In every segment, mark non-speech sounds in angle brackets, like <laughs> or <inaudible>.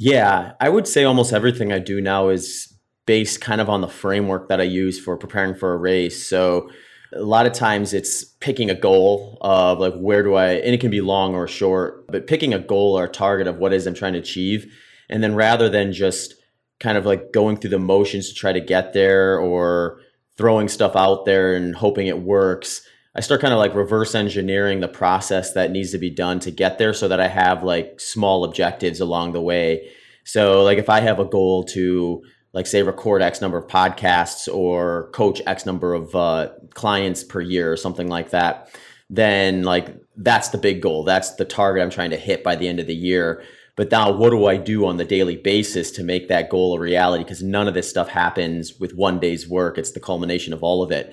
Yeah, I would say almost everything I do now is based kind of on the framework that I use for preparing for a race. So a lot of times it's picking a goal of like where do I and it can be long or short, but picking a goal or a target of what is I'm trying to achieve. And then rather than just kind of like going through the motions to try to get there or throwing stuff out there and hoping it works, I start kind of like reverse engineering the process that needs to be done to get there so that I have like small objectives along the way. So like if I have a goal to like say record X number of podcasts or coach X number of uh, clients per year or something like that, then like that's the big goal. That's the target I'm trying to hit by the end of the year. But now, what do I do on the daily basis to make that goal a reality? Because none of this stuff happens with one day's work. It's the culmination of all of it.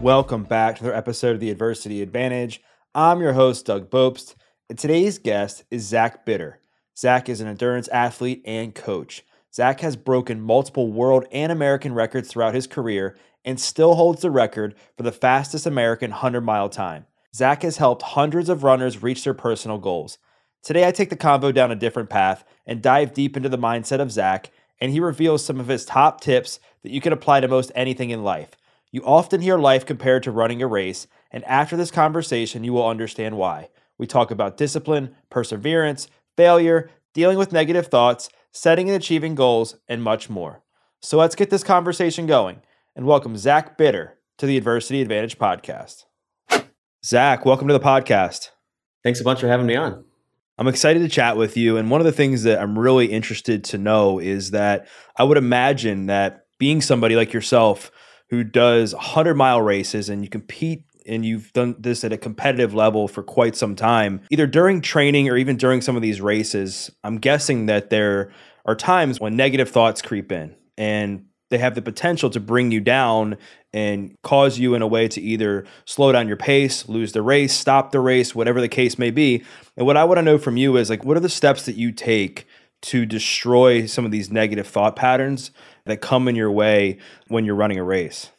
Welcome back to another episode of the Adversity Advantage. I'm your host, Doug Bopst, and today's guest is Zach Bitter. Zach is an endurance athlete and coach. Zach has broken multiple world and American records throughout his career and still holds the record for the fastest American 100 mile time. Zach has helped hundreds of runners reach their personal goals. Today, I take the convo down a different path and dive deep into the mindset of Zach, and he reveals some of his top tips that you can apply to most anything in life. You often hear life compared to running a race, and after this conversation, you will understand why. We talk about discipline, perseverance, failure, dealing with negative thoughts, setting and achieving goals, and much more. So let's get this conversation going and welcome Zach Bitter to the Adversity Advantage podcast. Zach, welcome to the podcast. Thanks a bunch for having me on. I'm excited to chat with you. And one of the things that I'm really interested to know is that I would imagine that being somebody like yourself who does 100 mile races and you compete and you've done this at a competitive level for quite some time, either during training or even during some of these races, I'm guessing that there are times when negative thoughts creep in and they have the potential to bring you down and cause you in a way to either slow down your pace, lose the race, stop the race, whatever the case may be. And what I want to know from you is like what are the steps that you take to destroy some of these negative thought patterns that come in your way when you're running a race?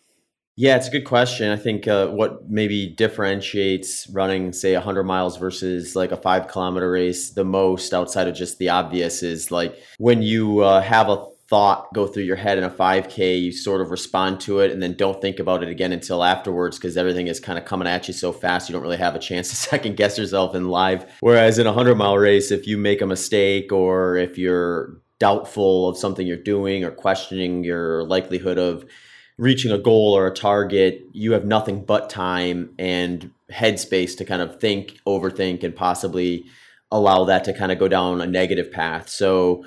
Yeah, it's a good question. I think uh, what maybe differentiates running, say, 100 miles versus like a five kilometer race the most outside of just the obvious is like when you uh, have a thought go through your head in a 5K, you sort of respond to it and then don't think about it again until afterwards because everything is kind of coming at you so fast you don't really have a chance to <laughs> second guess yourself in live. Whereas in a 100 mile race, if you make a mistake or if you're doubtful of something you're doing or questioning your likelihood of reaching a goal or a target, you have nothing but time and headspace to kind of think, overthink, and possibly allow that to kind of go down a negative path. So,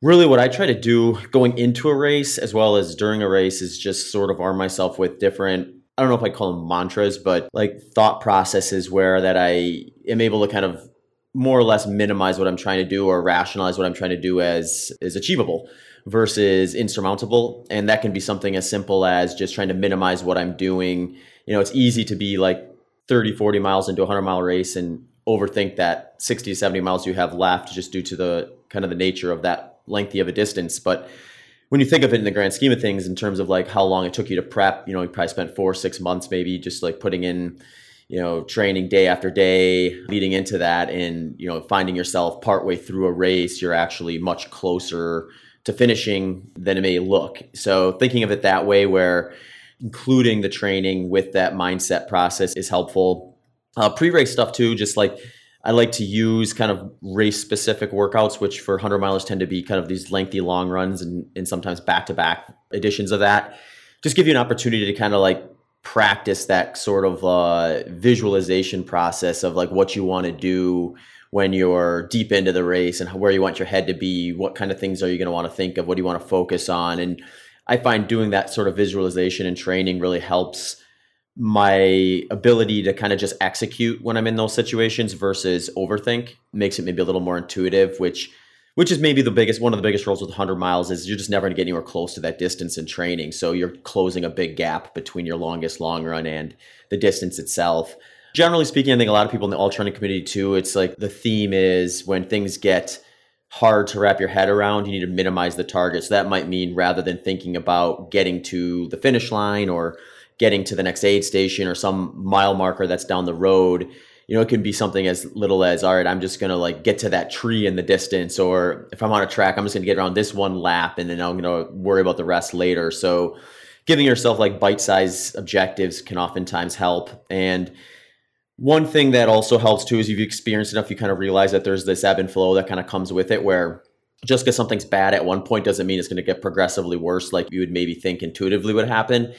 really, what I try to do going into a race as well as during a race is just sort of arm myself with different. I don't know if I call them mantras, but like thought processes where that I am able to kind of more or less minimize what I'm trying to do or rationalize what I'm trying to do as is achievable versus insurmountable. And that can be something as simple as just trying to minimize what I'm doing. You know, it's easy to be like 30, 40 miles into a 100 mile race and overthink that 60 to 70 miles you have left just due to the kind of the nature of that lengthy of a distance. But when you think of it in the grand scheme of things, in terms of like how long it took you to prep, you know, you probably spent four, six months maybe just like putting in, you know, training day after day, leading into that, and you know, finding yourself partway through a race, you're actually much closer to finishing than it may look. So thinking of it that way, where including the training with that mindset process is helpful. Uh, pre-race stuff too, just like I like to use kind of race specific workouts, which for 100 milers tend to be kind of these lengthy long runs and, and sometimes back to back editions of that. Just give you an opportunity to kind of like practice that sort of uh, visualization process of like what you want to do when you're deep into the race and where you want your head to be what kind of things are you going to want to think of what do you want to focus on? And i find doing that sort of visualization and training really helps my ability to kind of just execute when i'm in those situations versus overthink. Makes it maybe a little more intuitive which which is maybe the biggest one of the biggest roles with 100 miles is you're just never going to get anywhere close to that distance in training. So you're closing a big gap between your longest long run and the distance itself. Generally speaking i think a lot of people in the ultra running community too it's like the theme is when things get hard to wrap your head around you need to minimize the target. So that might mean rather than thinking about getting to the finish line or getting to the next aid station or some mile marker that's down the road you know, it can be something as little as, all right, I'm just gonna like get to that tree in the distance, or if I'm on a track, I'm just gonna get around this one lap, and then I'm gonna worry about the rest later. So, giving yourself like bite-sized objectives can oftentimes help. And one thing that also helps too is if you've experienced enough, you kind of realize that there's this ebb and flow that kind of comes with it, where just because something's bad at one point doesn't mean it's going to get progressively worse, like you would maybe think intuitively would happen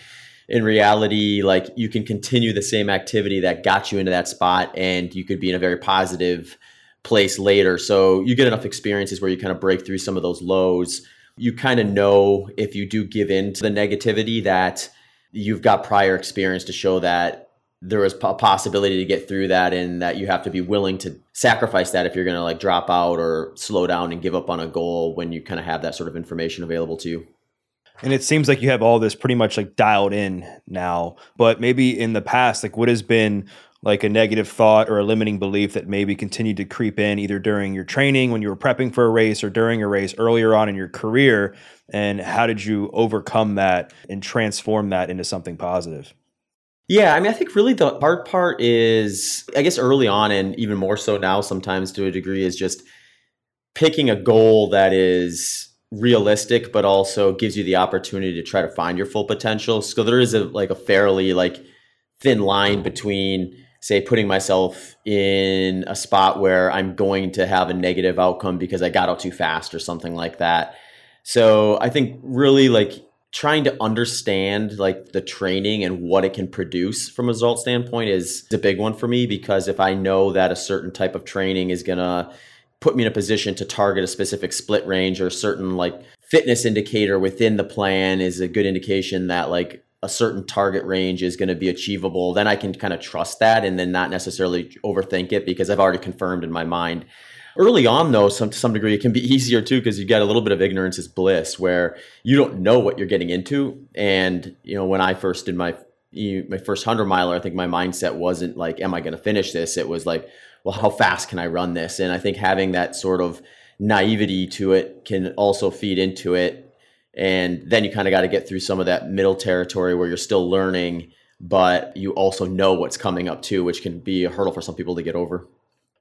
in reality, like you can continue the same activity that got you into that spot and you could be in a very positive place later. So you get enough experiences where you kind of break through some of those lows. You kind of know if you do give in to the negativity that you've got prior experience to show that there is a possibility to get through that and that you have to be willing to sacrifice that if you're going to like drop out or slow down and give up on a goal when you kind of have that sort of information available to you. And it seems like you have all this pretty much like dialed in now. But maybe in the past, like what has been like a negative thought or a limiting belief that maybe continued to creep in either during your training when you were prepping for a race or during a race earlier on in your career? And how did you overcome that and transform that into something positive? Yeah, I mean, I think really the hard part is, I guess, early on, and even more so now, sometimes to a degree, is just picking a goal that is realistic but also gives you the opportunity to try to find your full potential. So there is a like a fairly like thin line between say putting myself in a spot where i'm going to have a negative outcome because i got out too fast or something like that. So i think really like trying to understand like the training and what it can produce from a result standpoint is a big one for me because if i know that a certain type of training is going to put me in a position to target a specific split range or a certain like fitness indicator within the plan is a good indication that like a certain target range is going to be achievable then i can kind of trust that and then not necessarily overthink it because i've already confirmed in my mind. Early on though some to some degree it can be <laughs> easier too because you get a little bit of ignorance is bliss where you don't know what you're getting into. And you know when i first did my my first 100 miler i think my mindset wasn't like am i going to finish this? It was like well, how fast can I run this? And I think having that sort of naivety to it can also feed into it. And then you kind of got to get through some of that middle territory where you're still learning, but you also know what's coming up too, which can be a hurdle for some people to get over.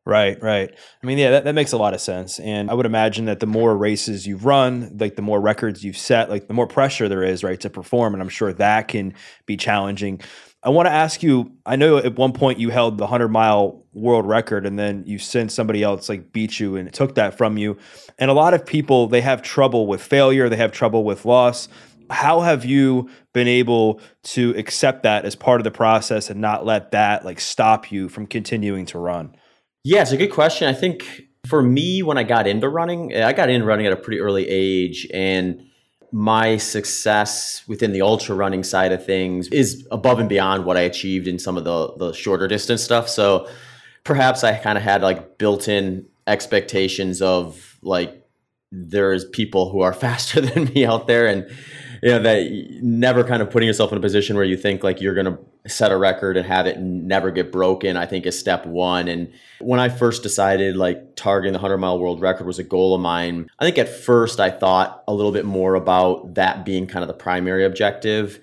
Right, right. I mean, yeah, that, that makes a lot of sense. And I would imagine that the more races you've run, like the more records you've set, like the more pressure there is, right, to perform. And I'm sure that can be challenging. I want to ask you. I know at one point you held the hundred mile world record, and then you sent somebody else like beat you and took that from you. And a lot of people they have trouble with failure. They have trouble with loss. How have you been able to accept that as part of the process and not let that like stop you from continuing to run? Yeah, it's a good question. I think for me, when I got into running, I got in running at a pretty early age, and my success within the ultra running side of things is above and beyond what I achieved in some of the the shorter distance stuff. So perhaps I kind of had like built-in expectations of like there's people who are <laughs> faster than me out there and you know that never kind of putting yourself in a position where you think like you're going to set a record and have it never get broken i think is step one. And when i first decided like targeting the 100 mile world record was a goal of mine i think at first i thought a little bit more about that being kind of the primary objective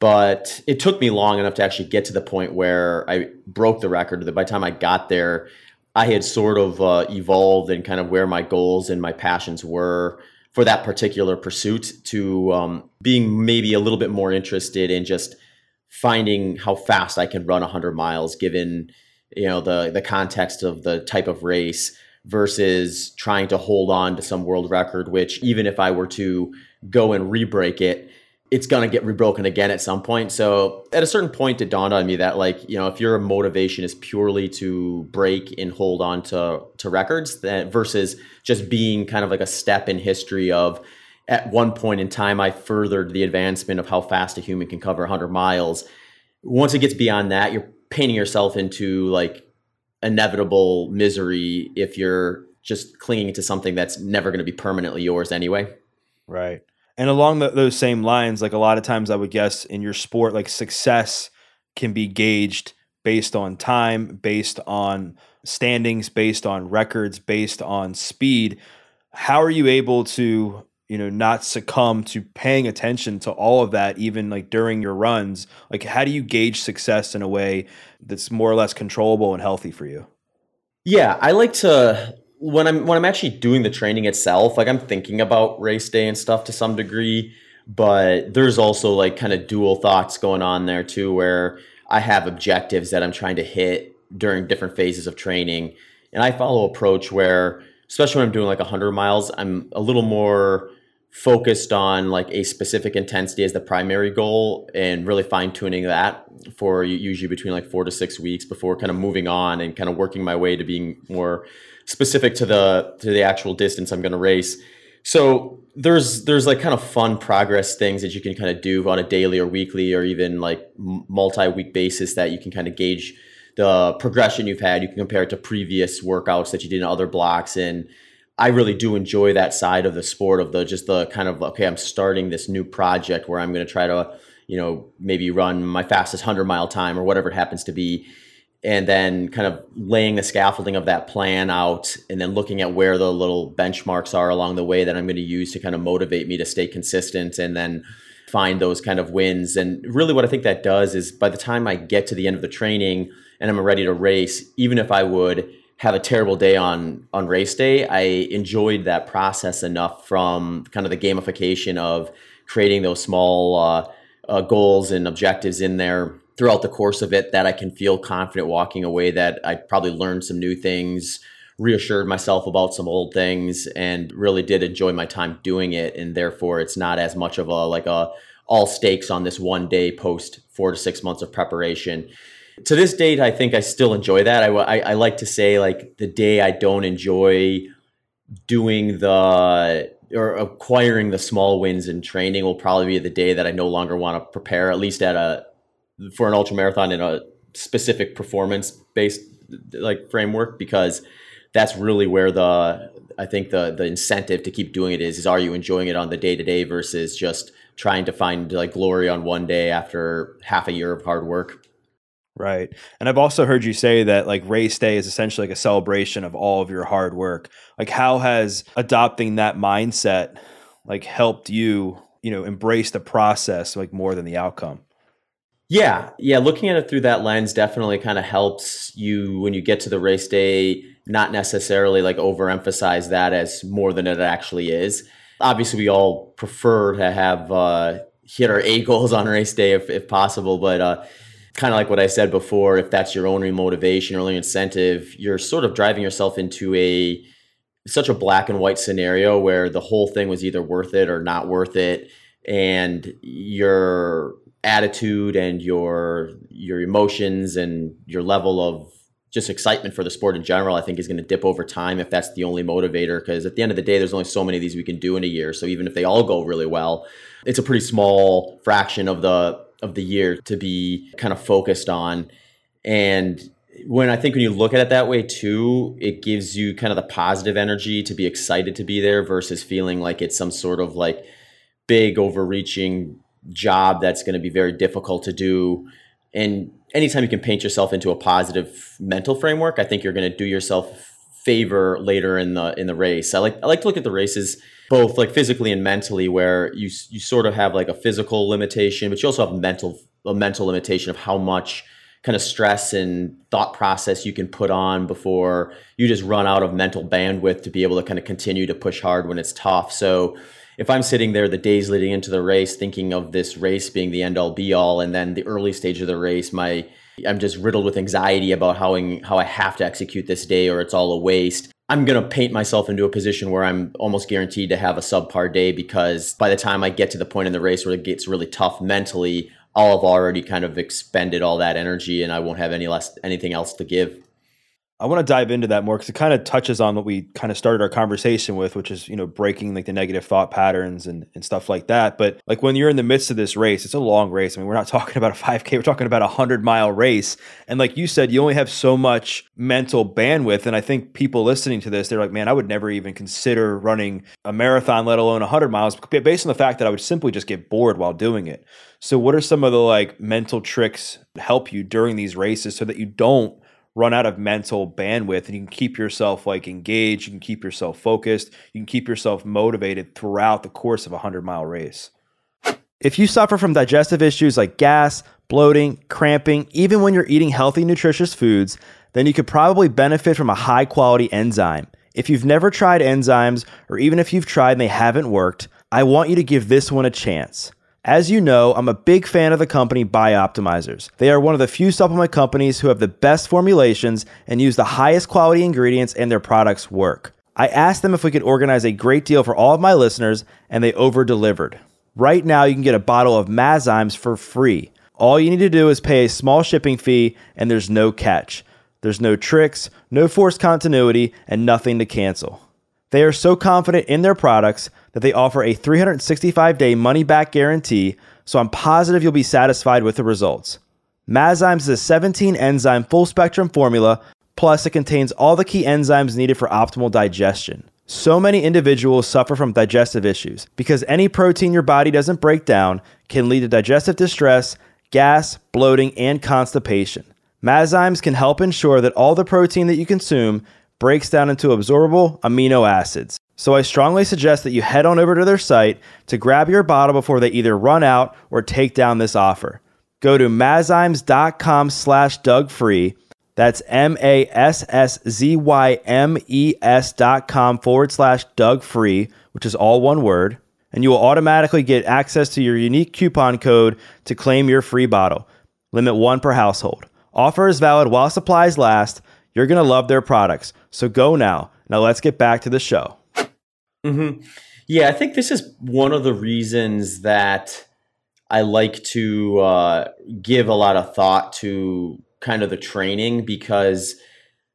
but it took me long enough to actually get to the point where i broke the record. That by the time i got there i had sort of uh, evolved and kind of where my goals and my passions were for that particular pursuit to um, being maybe a little bit more interested in just finding how fast I can run 100 miles given you know the the context of the type of race versus trying to hold on to some world record which even if I were to go and re-break it it's going to get rebroken again at some point. So at a certain point, it dawned on me that like you know if your motivation is purely to break and hold on to to records, that versus just being kind of like a step in history of at one point in time I furthered the advancement of how fast a human can cover 100 miles. Once it gets beyond that, you're painting yourself into like inevitable misery if you're just clinging to something that's never going to be permanently yours anyway. Right. And along the, those same lines, like a lot of times I would guess in your sport, like success can be gauged based on time, based on standings, based on records, based on speed. How are you able to, you know, not succumb to paying attention to all of that, even like during your runs? Like, how do you gauge success in a way that's more or less controllable and healthy for you? Yeah, I like to when I'm when I'm actually doing the training itself, like I'm thinking about race day and stuff to some degree, but there's also like kind of dual thoughts going on there too where I have objectives that I'm trying to hit during different phases of training. And I follow approach where especially when I'm doing like 100 miles, I'm a little more focused on like a specific intensity as the primary goal and really fine tuning that for usually between like 4 to 6 weeks before kind of moving on and kind of working my way to being more specific to the to the actual distance I'm going to race. So there's there's like kind of fun progress things that you can kind of do on a daily or weekly or even like multi-week basis that you can kind of gauge the progression you've had. You can compare it to previous workouts that you did in other blocks and I really do enjoy that side of the sport of the just the kind of okay, I'm starting this new project where I'm going to try to, you know, maybe run my fastest 100 mile time or whatever it happens to be and then kind of laying the scaffolding of that plan out and then looking at where the little benchmarks are along the way that I'm going to use to kind of motivate me to stay consistent and then find those kind of wins. And really what I think that does is by the time I get to the end of the training and I'm ready to race, even if I would have a terrible day on on race day, I enjoyed that process enough from kind of the gamification of creating those small uh, uh, goals and objectives in there throughout the course of it that I can feel confident walking away that I probably learned some new things, reassured myself about some old things, and really did enjoy my time doing it. And therefore, it's not as much of a like a all stakes on this one day post four to six months of preparation. To this date, I think I still enjoy that. I, I, I like to say like the day I don't enjoy doing the or acquiring the small wins in training will probably be the day that I no longer want to prepare, at least at a for an ultra marathon in a specific performance based like framework because that's really where the I think the the incentive to keep doing it is is are you enjoying it on the day to day versus just trying to find like glory on one day after half a year of hard work. Right. And I've also heard you say that like race day is essentially like a celebration of all of your hard work. Like how has adopting that mindset like helped you, you know, embrace the process like more than the outcome? Yeah, yeah. Looking at it through that lens definitely kind of helps you when you get to the race day, not necessarily like overemphasize that as more than it actually is. Obviously, we all prefer to have uh, hit our A goals on race day if, if possible, but uh, kind of like what I said before, if that's your only motivation or only incentive, you're sort of driving yourself into a such a black and white scenario where the whole thing was either worth it or not worth it, and you're attitude and your your emotions and your level of just excitement for the sport in general, I think is going to dip over time if that's the only motivator. Because at the end of the day, there's only so many of these we can do in a year. So even if they all go really well, it's a pretty small fraction of the of the year to be kind of focused on. And when I think when you look at it that way too, it gives you kind of the positive energy to be excited to be there versus feeling like it's some sort of like big overreaching job that's going to be very difficult to do. And anytime you can paint yourself into a positive mental framework, I think you're going to do yourself favor later in the in the race. I like I like to look at the races both like physically and mentally, where you you sort of have like a physical limitation, but you also have mental a mental limitation of how much kind of stress and thought process you can put on before you just run out of mental bandwidth to be able to kind of continue to push hard when it's tough. So if I'm sitting there the days leading into the race, thinking of this race being the end all be all, and then the early stage of the race, my I'm just riddled with anxiety about how how I have to execute this day or it's all a waste. I'm going to paint myself into a position where I'm almost guaranteed to have a subpar day because by the time I get to the point in the race where it gets really tough mentally, I'll have already kind of expended all that energy and I won't have any less anything else to give. I want to dive into that more because it kind of touches on what we kind of started our conversation with, which is, you know, breaking like the negative thought patterns and, and stuff like that. But like when you're in the midst of this race, it's a long race. I mean, we're not <laughs> talking about a 5K, we're talking about a 100 mile race. And like you said, you only have so much mental bandwidth. And I think people listening to this, they're like, man, I would never even consider running a marathon, let alone 100 miles, based on the fact that I would simply just get bored while doing it. So, what are some of the like mental tricks help you during these races so that you don't run out of mental bandwidth and you can keep yourself like engaged, you can keep yourself focused, you can keep yourself motivated throughout the course of a 100 mile race. If you suffer from digestive issues like gas, bloating, cramping, even when you're eating healthy, nutritious foods, then you could probably benefit from a high quality enzyme. If you've never tried enzymes, or even if you've tried and they haven't worked, I want you to give this one a chance. As you know, I'm a big fan of the company Bioptimizers. They are one of the few supplement companies who have the best formulations and use the highest quality ingredients, and their products work. I asked them if we could organize a great deal for all of my listeners, and they over delivered. Right now, you can get a bottle of Masszymes for free. All you need to do is pay a small shipping fee, and there's no catch. There's no tricks, no forced continuity, and nothing to cancel. They are so confident in their products that they offer a 365 day money back guarantee, so I'm positive you'll be satisfied with the results. Masszymes is a 17 enzyme full spectrum formula, plus, it contains all the key enzymes needed for optimal digestion. So many individuals suffer from digestive issues because any protein your body doesn't break down can lead to digestive distress, gas, bloating, and constipation. Masszymes can help ensure that all the protein that you consume breaks down into absorbable amino acids. So I strongly suggest that you head on over to their site to grab your bottle before they either run out or take down this offer. Go to masszymes.com slash dougfree. That's M-A-S-S-Z-Y-M-E-S dot com forward slash dougfree, which is all one word. And you will automatically get access to your unique coupon code to claim your free bottle. Limit one per household. Offer is valid while supplies last. You're going to love their products. So go now. Now let's get back to the show. Mm-hmm. Yeah, I think this is one of the reasons that I like to uh, give a lot of thought to kind of the training because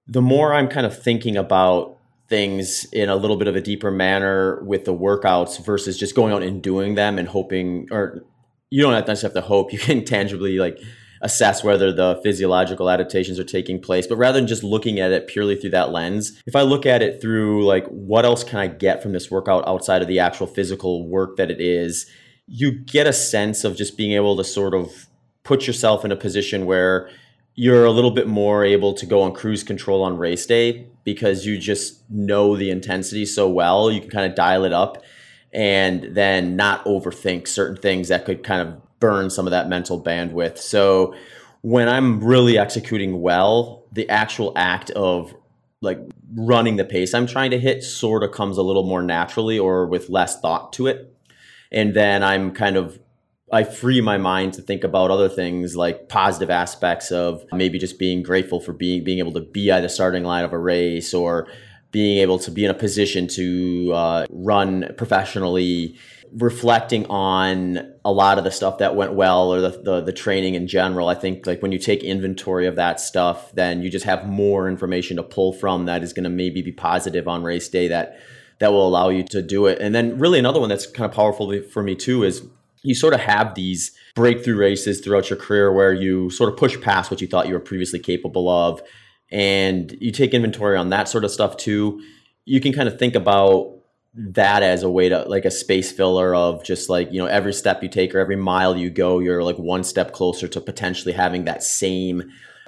the more I'm kind of thinking about things in a little bit of a deeper manner with the workouts versus just going out and doing them and hoping, or you don't necessarily have to hope, <laughs> you can tangibly like assess whether the physiological adaptations are taking place. But rather than just looking at it purely through that lens, if I look at it through like, what else can I get from this workout outside of the actual physical work that it is, you get a sense of just being able to sort of put yourself in a position where you're a little bit more able to go on cruise control on race day because you just know the intensity so well. You can kind of dial it up and then not overthink certain things that could kind of burn some of that mental bandwidth. So when I'm really executing well, the actual act of like running the pace I'm trying to hit sort of comes a little more naturally or with less thought to it. And then I'm kind of I free my mind to think about other things like positive aspects of maybe just being grateful for being being able to be at the starting line of a race or being able to be in a position to uh, run professionally reflecting on a lot of the stuff that went well or the, the, the training in general i think like when you take inventory of that stuff then you just have more information to pull from that is going to maybe be positive on race day that that will allow you to do it. And then really another one that's kind of powerful for me too is you sort of have these breakthrough races throughout your career where you sort of push past what you thought you were previously capable of. And you take inventory on that sort of stuff too. You can kind of think about that as a way to like a space filler of just like you know every step you take or every mile you go you're like one step closer to potentially having that same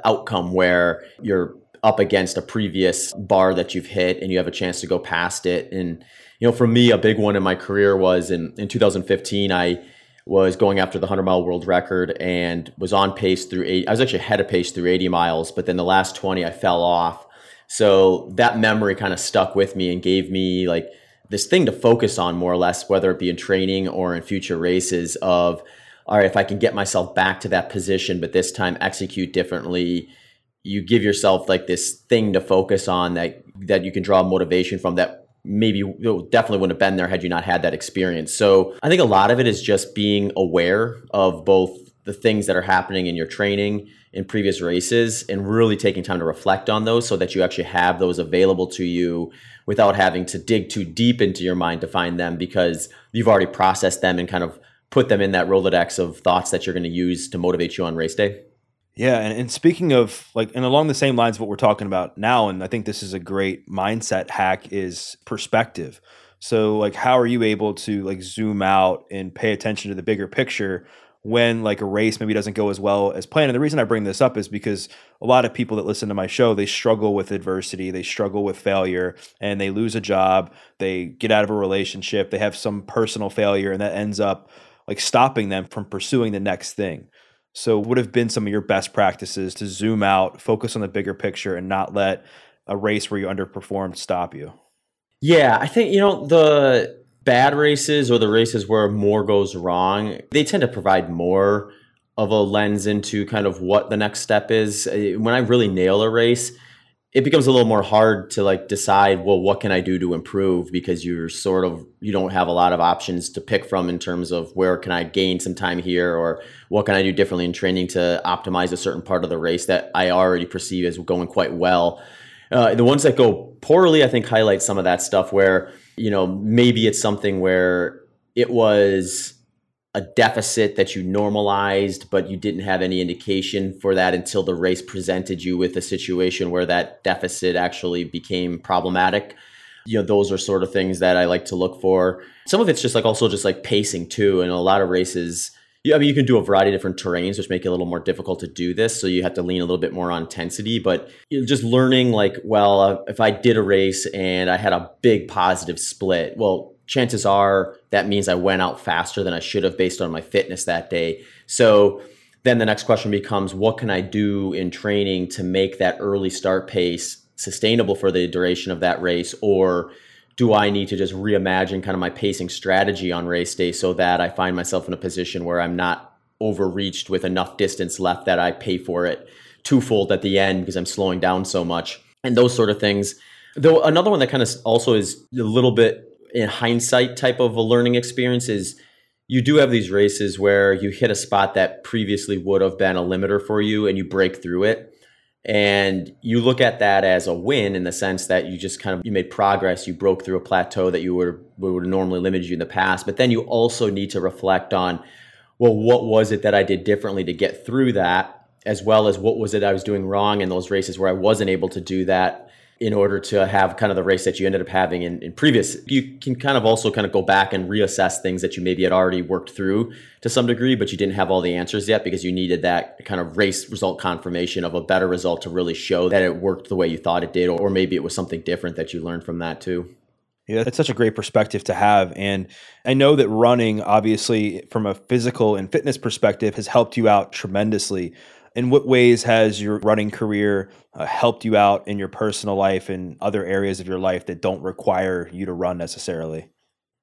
outcome where you're up against a previous bar that you've hit and you have a chance to go past it. And you know for me a big one in my career was in in 2015 I was going after the 100 mile world record and was on pace through eight I was actually ahead of pace through 80 miles but then the last 20 I fell off. So that memory kind of stuck with me and gave me like this thing to focus on more or less, whether it be in training or in future races of, all right, if I can get myself back to that position, but this time execute differently, you give yourself like this thing to focus on that that you can draw motivation from that maybe definitely wouldn't have been there had you not had that experience. So I think a lot of it is just being aware of both the things that are happening in your training in previous races and really taking time to reflect on those so that you actually have those available to you without having to dig too deep into your mind to find them because you've already processed them and kind of put them in that Rolodex of thoughts that you're going to use to motivate you on race day. Yeah, and, and speaking of like, and along the same lines of what we're talking about now, and I think this is a great mindset hack is perspective. So, like, how are you able to like zoom out and pay attention to the bigger picture when like a race maybe doesn't go as well as planned. And the reason I bring this up is because a lot of people that listen to my show, they struggle with adversity, they struggle with failure, and they lose a job, they get out of a relationship, they have some personal failure, and that ends up like stopping them from pursuing the next thing. So, would have been some of your best practices to zoom out, focus on the bigger picture, and not let a race where you underperformed stop you? Yeah, I think you know the bad races or the races where more goes wrong, they tend to provide more of a lens into kind of what the next step is. Uh, when I really nail a race, it becomes a little more hard to like decide, well, what can I do to improve? Because you're sort of you don't have a lot of options to pick from in terms of where can I gain some time here or what can I do differently in training to optimize a certain part of the race that I already perceive as going quite well. Uh, the ones that go poorly, I think, highlight some of that stuff where you know, maybe it's something where it was a deficit that you normalized, but you didn't have any indication for that until the race presented you with a situation where that deficit actually became problematic. You know, those are sort of things that I like to look for. Some of it's just like also just like pacing too. And a lot of races, yeah, I mean, you can do a variety of different terrains, which make it a little more difficult to do this. So you have to lean a little bit more on intensity. But just learning, like, well, uh, if I did a race and I had a big positive split, well, chances are that means I went out faster than I should have based on my fitness that day. So then the next question becomes, what can I do in training to make that early start pace sustainable for the duration of that race, or do I need to just reimagine kind of my pacing strategy on race day so that I find myself in a position where I'm not overreached with enough distance left that I pay for it twofold at the end because I'm slowing down so much and those sort of things. Though another one that kind of also is a little bit in hindsight type of a learning experience is you do have these races where you hit a spot that previously would have been a limiter for you and you break through it and you look at that as a win in the sense that you just kind of you made progress you broke through a plateau that you would would normally limit you in the past. But then you also need to reflect on well what was it that i did differently to get through that as well as what was it i was doing wrong in those races where i wasn't able to do that in order to have kind of the race that you ended up having in, in previous you can kind of also kind of go back and reassess things that you maybe had already worked through to some degree but you didn't have all the answers yet because you needed that kind of race result confirmation of a better result to really show that it worked the way you thought it did or maybe it was something different that you learned from that too yeah, that's such a great perspective to have. And I know that running, obviously, from a physical and fitness perspective, has helped you out tremendously in what ways has your running career uh, helped you out in your personal life and other areas of your life that don't require you to run necessarily?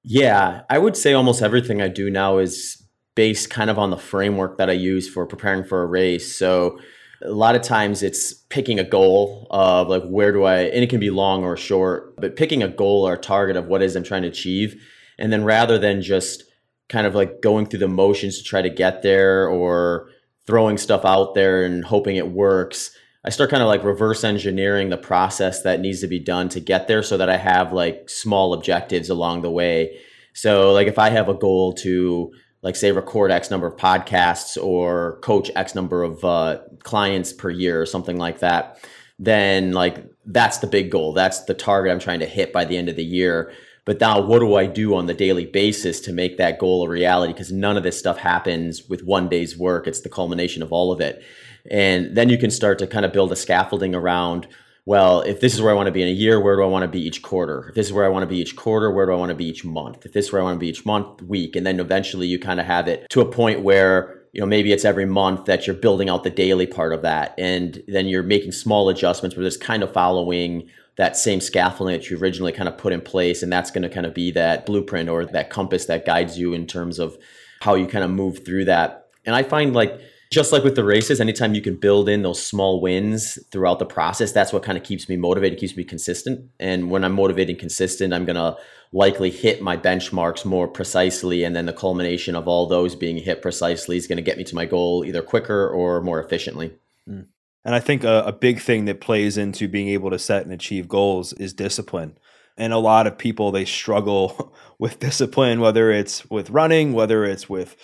Yeah, I would say almost everything I do now is based kind of on the framework that I use for preparing for a race. So a lot of times it's picking a goal of like where do I and it can be long or short, but picking a goal or a target of what is I'm trying to achieve. And then rather than just kind of like going through the motions to try to get there or throwing stuff out there and hoping it works. I start kind of like reverse engineering the process that needs to be done to get there so that I have like small objectives along the way. So like if I have a goal to like say record X number of podcasts or coach X number of uh, clients per year or something like that, then like that's the big goal. That's the target I'm trying to hit by the end of the year. But now, what do I do on the daily basis to make that goal a reality? Because none of this stuff happens with one day's work. It's the culmination of all of it. And then you can start to kind of build a scaffolding around well, if this is where I want to be in a year, where do I want to be each quarter? If this is where I want to be each quarter, where do I want to be each month? If this is where I want to be each month, week, and then eventually you kind of have it to a point where you know maybe it's every month that you're building out the daily part of that, and then you're making small adjustments where there's kind of following that same scaffolding that you originally kind of put in place. And that's going to kind of be that blueprint or that compass that guides you in terms of how you kind of move through that. And I find like just like with the races, anytime you can build in those small wins throughout the process, that's what kind of keeps me motivated, keeps me consistent. And when I'm motivated and consistent, I'm going to likely hit my benchmarks more precisely. And then the culmination of all those being hit precisely is going to get me to my goal either quicker or more efficiently. Mm. And I think a, a big thing that plays into being able to set and achieve goals is discipline and a lot of people they struggle <laughs> with discipline whether it's with running whether it's with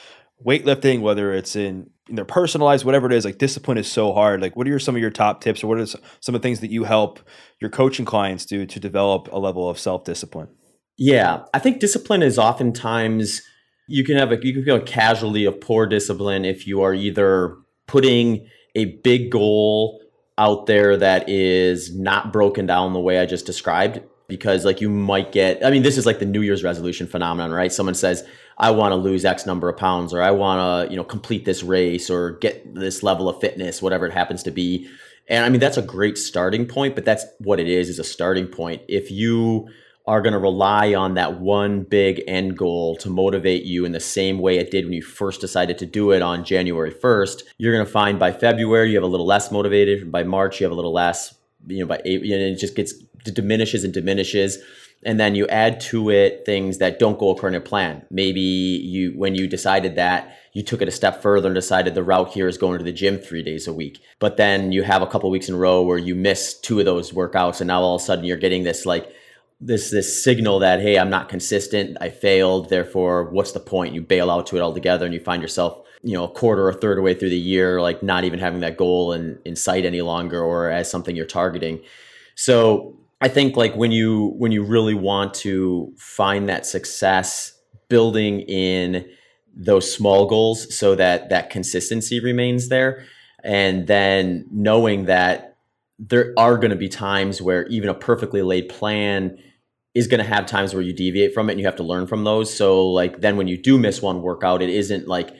weightlifting, whether it's in, in their personalized, whatever it is, like discipline is so hard. Like, what are some of your top tips, or what are some of the things that you help your coaching clients do to develop a level of self discipline? Yeah, I think discipline is oftentimes you can have a you can feel a casualty of poor discipline if you are either putting a big goal out there that is not broken down the way I just described because like you might get I mean this is like the New Year's resolution phenomenon, right? Someone says I want to lose X number of pounds, or I want to, you know, complete this race or get this level of fitness, whatever it happens to be. And I mean, that's a great starting point, but that's what it is, is a starting point. If you are going to rely on that one big end goal to motivate you in the same way it did when you first decided to do it on January 1st, you're going to find by February you have a little less motivated. By March you have a little less, you know, by eight, you know, it just gets it diminishes and diminishes and then you add to it things that don't go according to plan. Maybe you when you decided that you took it a step further and decided the route here is going to the gym three days a week. But then you have a couple weeks in a row where you miss two of those workouts, and now all of a sudden you're getting this like this this signal that hey, I'm not consistent, I failed. Therefore, what's the point? You bail out to it altogether, and you find yourself you know a quarter or third away through the year like not even having that goal in, in sight any longer or as something you're targeting. So I think like when you when you really want to find that success building in those small goals so that that consistency remains there and then knowing that there are going to be times where even a perfectly laid plan is going to have times where you deviate from it and you have to learn from those so like then when you do miss one workout it isn't like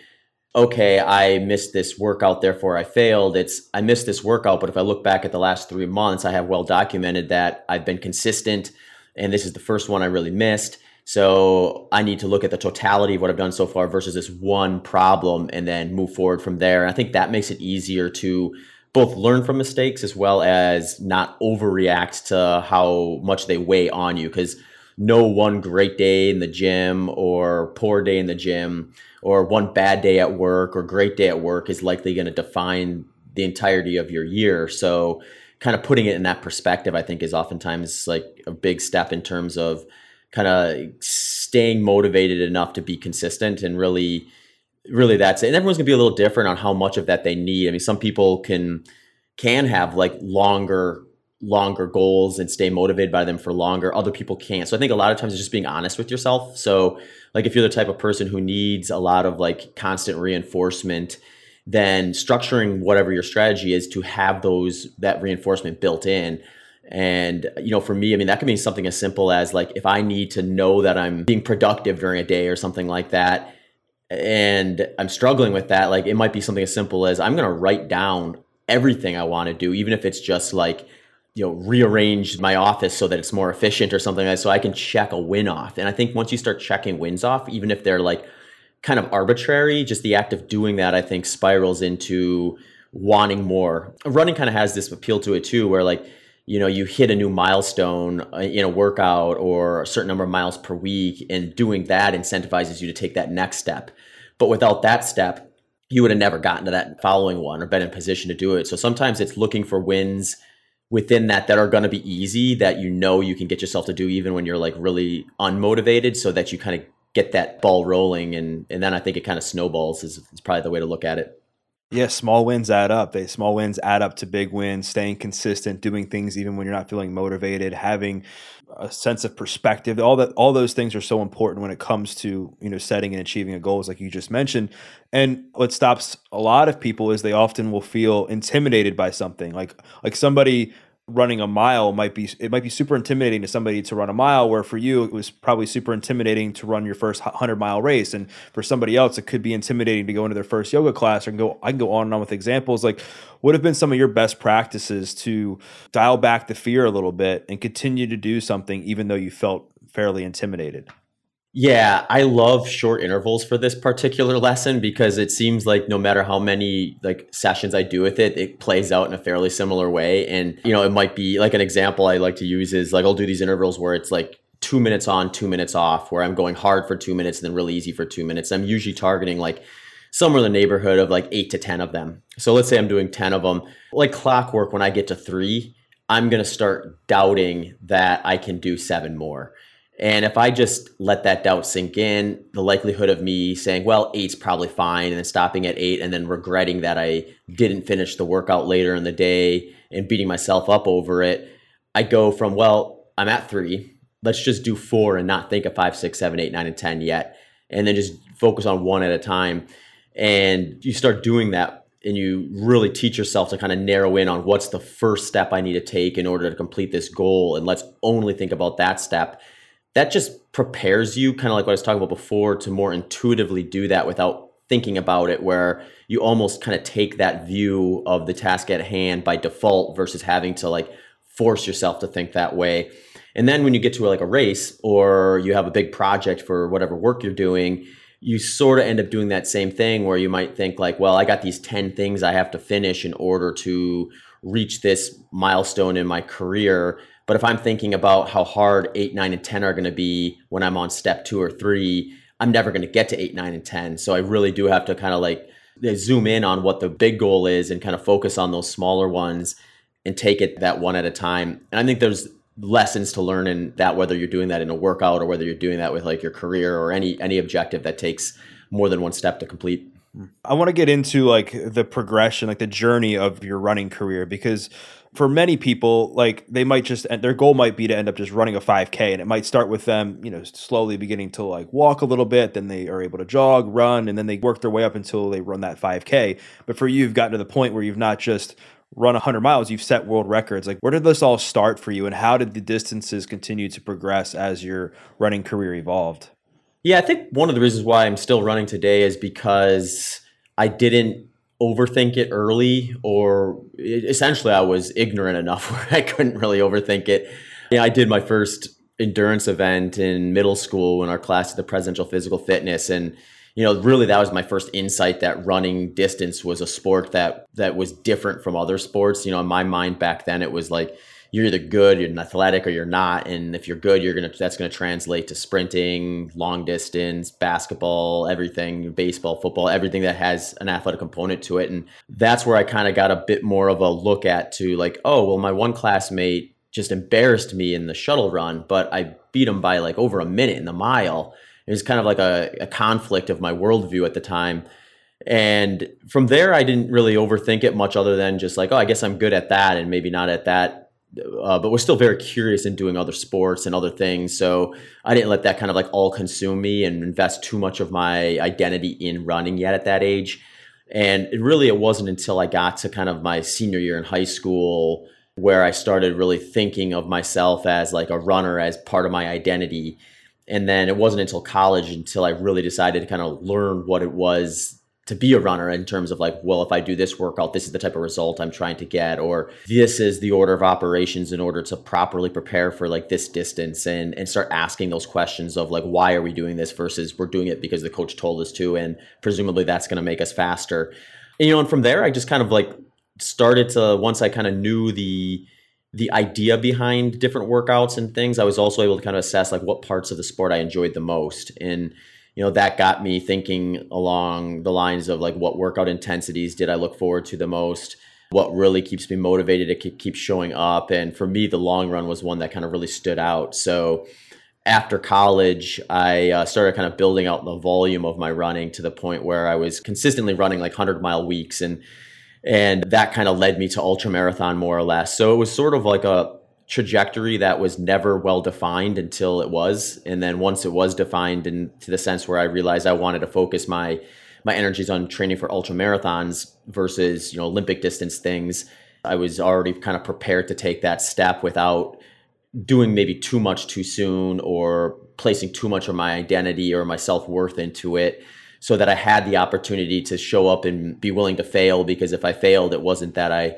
okay, I missed this workout, therefore I failed. It's I missed this workout, but if I look back at the last three months, I have well documented that I've been consistent, and this is the first one I really missed. So I need to look at the totality of what I've done so far versus this one problem, and then move forward from there. And I think that makes it easier to both learn from mistakes as well as not overreact to how much they weigh on you because no one great day in the gym or poor day in the gym or one bad day at work or great day at work is likely going to define the entirety of your year. So, kind of putting it in that perspective, I think, is oftentimes like a big step in terms of kind of staying motivated enough to be consistent and really, really that's it. And everyone's gonna be a little different on how much of that they need. I mean, some people can can have like longer longer goals and stay motivated by them for longer. Other people can't. So I think a lot of times it's just being honest with yourself. So like if you're the type of person who needs a lot of like constant reinforcement, then structuring whatever your strategy is to have those that reinforcement built in. And you know, for me, I mean, that can be something as simple as like if I need to know that I'm being productive during a day or something like that, and I'm struggling with that, like it might be something as simple as I'm going to write down everything I want to do, even if it's just like you know rearrange my office so that it's more efficient or something like that so i can check a win off. And i think once you start checking wins off even if they're like kind of arbitrary just the act of doing that i think spirals into wanting more. Running kind of has this appeal to it too where like you know you hit a new milestone uh, in a workout or a certain number of miles per week and doing that incentivizes you to take that next step but without that step you would have never gotten to that following one or been in position to do it so sometimes it's looking for wins within that that are going to be easy that you know you can get yourself to do even when you're like really unmotivated so that you kind of get that ball rolling and and then I think it kind of snowballs is, is probably the way to look at it. Yeah, small wins add up. They small wins add up to big wins, staying consistent, doing things even when you're not feeling motivated, having a sense of perspective. All that all those things are so important when it comes to, you know, setting and achieving a goals like you just mentioned. And what stops a lot of people is they often will feel intimidated by something. Like like somebody running a mile might be it might be super intimidating to somebody to run a mile where for you it was probably super intimidating to run your first 100 mile race. And for somebody else it could be intimidating to go into their first yoga class or go I can go on and on with examples. Like what have been some of your best practices to dial back the fear a little bit and continue to do something even though you felt fairly intimidated Yeah, I love short intervals for this particular lesson because it seems like no matter how many like sessions I do with it, it plays out in a fairly similar way. And you know, it might be like an example I like to use is like I'll do these intervals where it's like two minutes on, two minutes off, where I'm going hard for two minutes and then really easy for two minutes. I'm usually targeting like somewhere in the neighborhood of like eight to 10 of them. So let's say I'm doing 10 of them. Like clockwork, when I get to three, I'm to start doubting that I can do seven more. And if I just let that doubt sink in, the likelihood of me saying, well, eight's probably fine, and then stopping at eight and then regretting that I didn't finish the workout later in the day and beating myself up over it, I go from, well, I'm at three. Let's just do four and not think of five, six, seven, eight, nine, and 10 yet. And then just focus on one at a time. And you start doing that and you really teach yourself to kind of narrow in on what's the first step I need to take in order to complete this goal. And let's only think about that step that just prepares you, kind of like what I was talking about before, to more intuitively do that without thinking about it, where you almost kind of take that view of the task at hand by default versus having to like force yourself to think that way. And then when you get to like a race or you have a big project for whatever work you're doing, you sort of end up doing that same thing where you might think like, well, I got these 10 things I have to finish in order to reach this milestone in my career but if I'm thinking about how hard eight, nine, and 10 are going to be when I'm on step two or three, I'm never going to get to eight, nine, and 10. So I really do have to kind of like zoom in on what the big goal is and kind of focus on those smaller ones and take it that one at a time. And I think there's lessons to learn in that whether you're doing that in a workout or whether you're doing that with like your career or any any objective that takes more than one step to complete. Hmm. I want to get into like the progression, like the journey of your running career because for many people, like they might just their goal might be to end up just running a 5K, and it might start with them, you know, slowly beginning to like walk a little bit, then they are able to jog, run, and then they work their way up until they run that 5K. But for you, you've gotten to the point where you've not just run 100 miles, you've set world records. Like, where did this all start for you, and how did the distances continue to progress as your running career evolved? Yeah, I think one of the reasons why I'm still running today is because I didn't overthink it early, or essentially I was ignorant enough <laughs> where I couldn't really overthink it. Yeah, I did my first endurance event in middle school in our class at the presidential physical fitness and you know really that was my first insight that running distance was a sport that that was different from other sports you know in my mind back then it was like you're either good, you're athletic, or you're not. And if you're good, you're gonna that's gonna translate to sprinting, long distance, basketball, everything, baseball, football, everything that has an athletic component to it. And that's where I kind of got a bit more of a look at to like, oh, well, my one classmate just embarrassed me in the shuttle run, but I beat him by like over a minute in the mile. It was kind of like a, a conflict of my worldview at the time. And from there, I didn't really overthink it much other than just like, oh, I guess I'm good at that and maybe not at that uh, but we're still very curious in doing other sports and other things. So I didn't let that kind of like all consume me and invest too much of my identity in running yet at that age. And it really, it wasn't until I got to kind of my senior year in high school where I started really thinking of myself as like a runner as part of my identity. And then it wasn't until college until I really decided to kind of learn what it was to be a runner in terms of like, well, if I do this workout, this is the type of result I'm trying to get, or this is the order of operations in order to properly prepare for like this distance and and start asking those questions of like, why are we doing this versus we're doing it because the coach told us to, and presumably that's going to make us faster. And, you know, and from there, I just kind of like started to once I kind of knew the the idea behind different workouts and things, I was also able to kind of assess like what parts of the sport I enjoyed the most and you know that got me thinking along the lines of like what workout intensities did i look forward to the most? What really keeps me motivated to keep showing up? And for me the long run was one that kind of really stood out. So after college i uh, started kind of building out the volume of my running to the point where i was consistently running like 100 mile weeks. And and that kind of led me to ultra marathon more or less. So it was sort of like a trajectory that was never well defined until it was. And then once it was defined and to the sense where i realized i wanted to focus my my energies on training for ultra marathons versus you know olympic distance things i was already kind of prepared to take that step without doing maybe too much too soon or placing too much of my identity or my self-worth into it so that i had the opportunity to show up and be willing to fail because if i failed it wasn't that i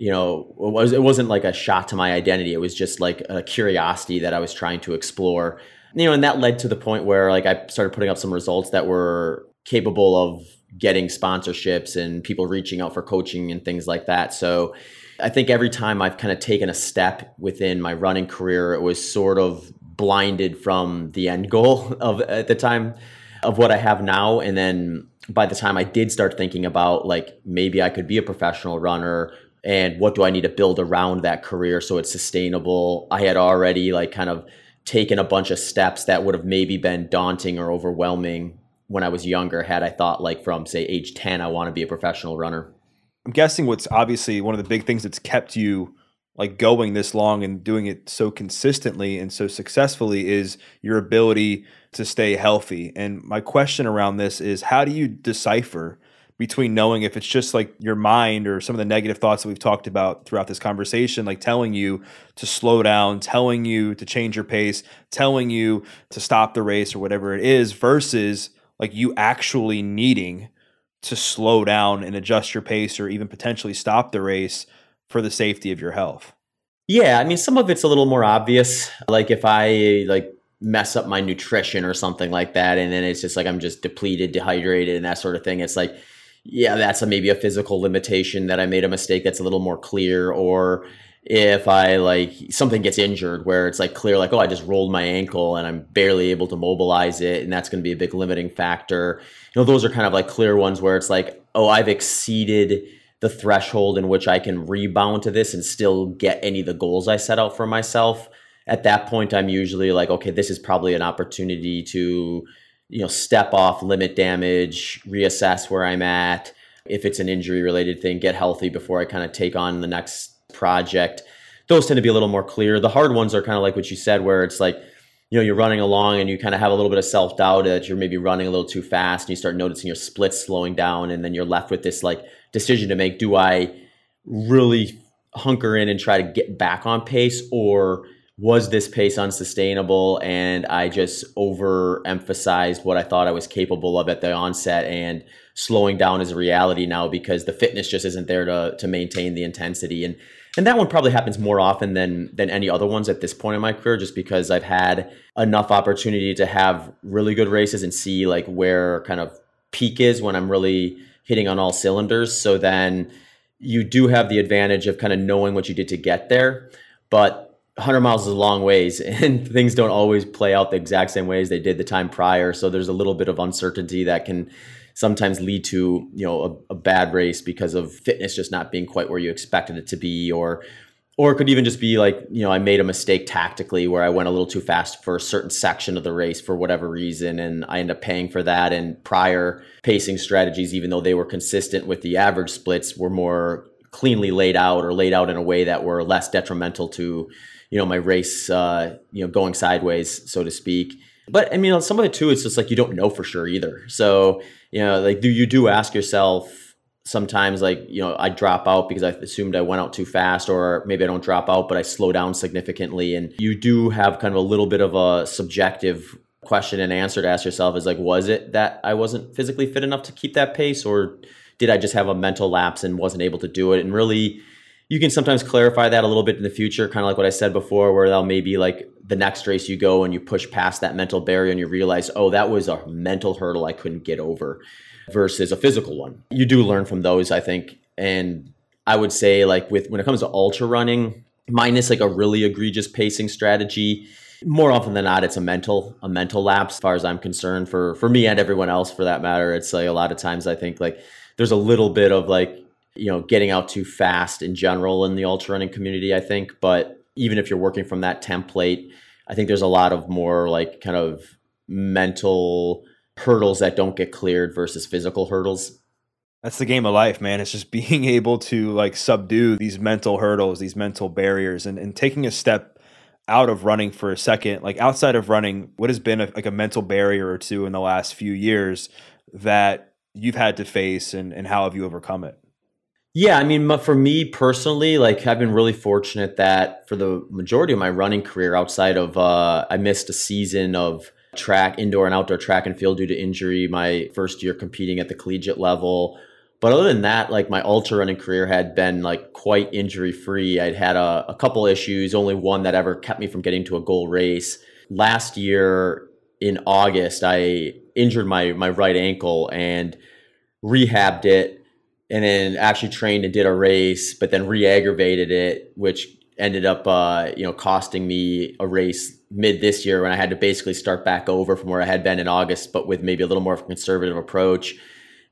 you know, it was it wasn't like a shot to my identity. It was just like a curiosity that I was trying to explore. you know, and that led to the point where like I started putting up some results that were capable of getting sponsorships and people reaching out for coaching and things like that. So I think every time I've kind of taken a step within my running career, it was sort of blinded from the end goal <laughs> of at the time of what I have now. And then by the time I did start thinking about like maybe I could be a professional runner and what do I need to build around that career so it's sustainable, I had already like kind of taken a bunch of steps that would have maybe been daunting or overwhelming when I was younger had I thought like from say age 10 I want to be a professional runner. I'm guessing what's obviously one of the big things that's kept you like going this long and doing it so consistently and so successfully is your ability to stay healthy. And my question around this is how do you decipher between knowing if it's just like your mind or some of the negative thoughts that we've talked about throughout this conversation, like telling you to slow down, telling you to change your pace, telling you to stop the race or whatever it is, versus like you actually needing to slow down and adjust your pace or even potentially stop the race for the safety of your health? Yeah, I mean some of it's a little more obvious. Like if I like mess up my nutrition or something like that and then it's just like I'm just depleted, dehydrated and that sort of thing. It's like yeah, that's a, maybe a physical limitation that I made a mistake that's a little more clear or if I like something gets injured where it's like clear, like, oh, I just rolled my ankle and I'm barely able to mobilize it, and that's going to be a big limiting factor. You know, those are kind of like clear ones where it's like, oh, I've exceeded the threshold in which I can rebound to this and still get any of the goals I set out for myself. At that point, I'm usually like, okay, this is probably an opportunity to, you know, step off limit damage, reassess where I'm at. If it's an injury related thing, get healthy before I kind of take on the next project. Those tend to be a little more clear. The hard ones are kind of like what you said, where it's like, you know, you're running along and you kind of have a little bit of self doubt that you're maybe running a little too fast and you start noticing your splits slowing down. And then you're left with this like decision to make do I really hunker in and try to get back on pace or was this pace unsustainable? And I just overemphasized what I thought I was capable of at the onset and slowing down is a reality now because the fitness just isn't there to to maintain the intensity. And and that one probably happens more often than than any other ones at this point in my career just because I've had enough opportunity to have really good races and see like where kind of peak is when I'm really hitting on all cylinders. So then you do have the advantage of kind of knowing what you did to get there. But 100 miles is a long ways <laughs> and things don't always play out the exact same way as they did the time prior. So there's a little bit of uncertainty that can sometimes lead to you know a, a, bad race because of fitness just not being quite where you expected it to be or or it could even just be like you know i made a mistake tactically where i went a little too fast for a certain section of the race for whatever reason and i end up paying for that. And prior pacing strategies even though they were consistent with the average splits were more cleanly laid out or laid out in a way that were less detrimental to you know my race uh, you know going sideways so to speak. But i mean some of it too it's just like you don't know for sure either. So you know like do you do ask yourself sometimes like you know i drop out because i assumed i went out too fast or maybe i don't drop out but i slow down significantly. And you do have kind of a little bit of a subjective question and answer to ask yourself is like was it that i wasn't physically fit enough to keep that pace or did i just have a mental lapse and wasn't able to do it? And really you can sometimes clarify that a little bit in the future, kind of like what I said before, where they'll maybe like the next race you go and you push past that mental barrier and you realize, oh, that was a mental hurdle I couldn't get over versus a physical one. You do learn from those, I think. And I would say, like, with when it comes to ultra running, minus like a really egregious pacing strategy, more often than not, it's a mental a mental lapse, as far as I'm concerned. For for me and everyone else, for that matter, it's like a lot of times I think like there's a little bit of like you know, getting out too fast in general in the ultra running community, I think. But even if you're working from that template, I think there's a lot of more like kind of mental hurdles that don't get cleared versus physical hurdles. That's the game of life, man. It's just <laughs> being able to like subdue these mental hurdles, these mental barriers, and, and taking a step out of running for a second, like outside of running, what has been a, like a mental barrier or two in the last few years that you've had to face and, and how have you overcome it? Yeah, I mean, for me personally, like I've been really fortunate that for the majority of my running career, outside of uh, I missed a season of track, indoor and outdoor track and field due to injury my first year competing at the collegiate level. But other than that, like my ultra running career had been like quite injury free. I'd had a, a couple issues, only one that ever kept me from getting to a goal race. last year in August, I injured my my right ankle and rehabbed it, and then actually trained and did a race, but then re-aggravated it, which ended up uh, you know costing me a race mid this year when I had to basically start back over from where I had been in August, but with maybe a little more of a conservative approach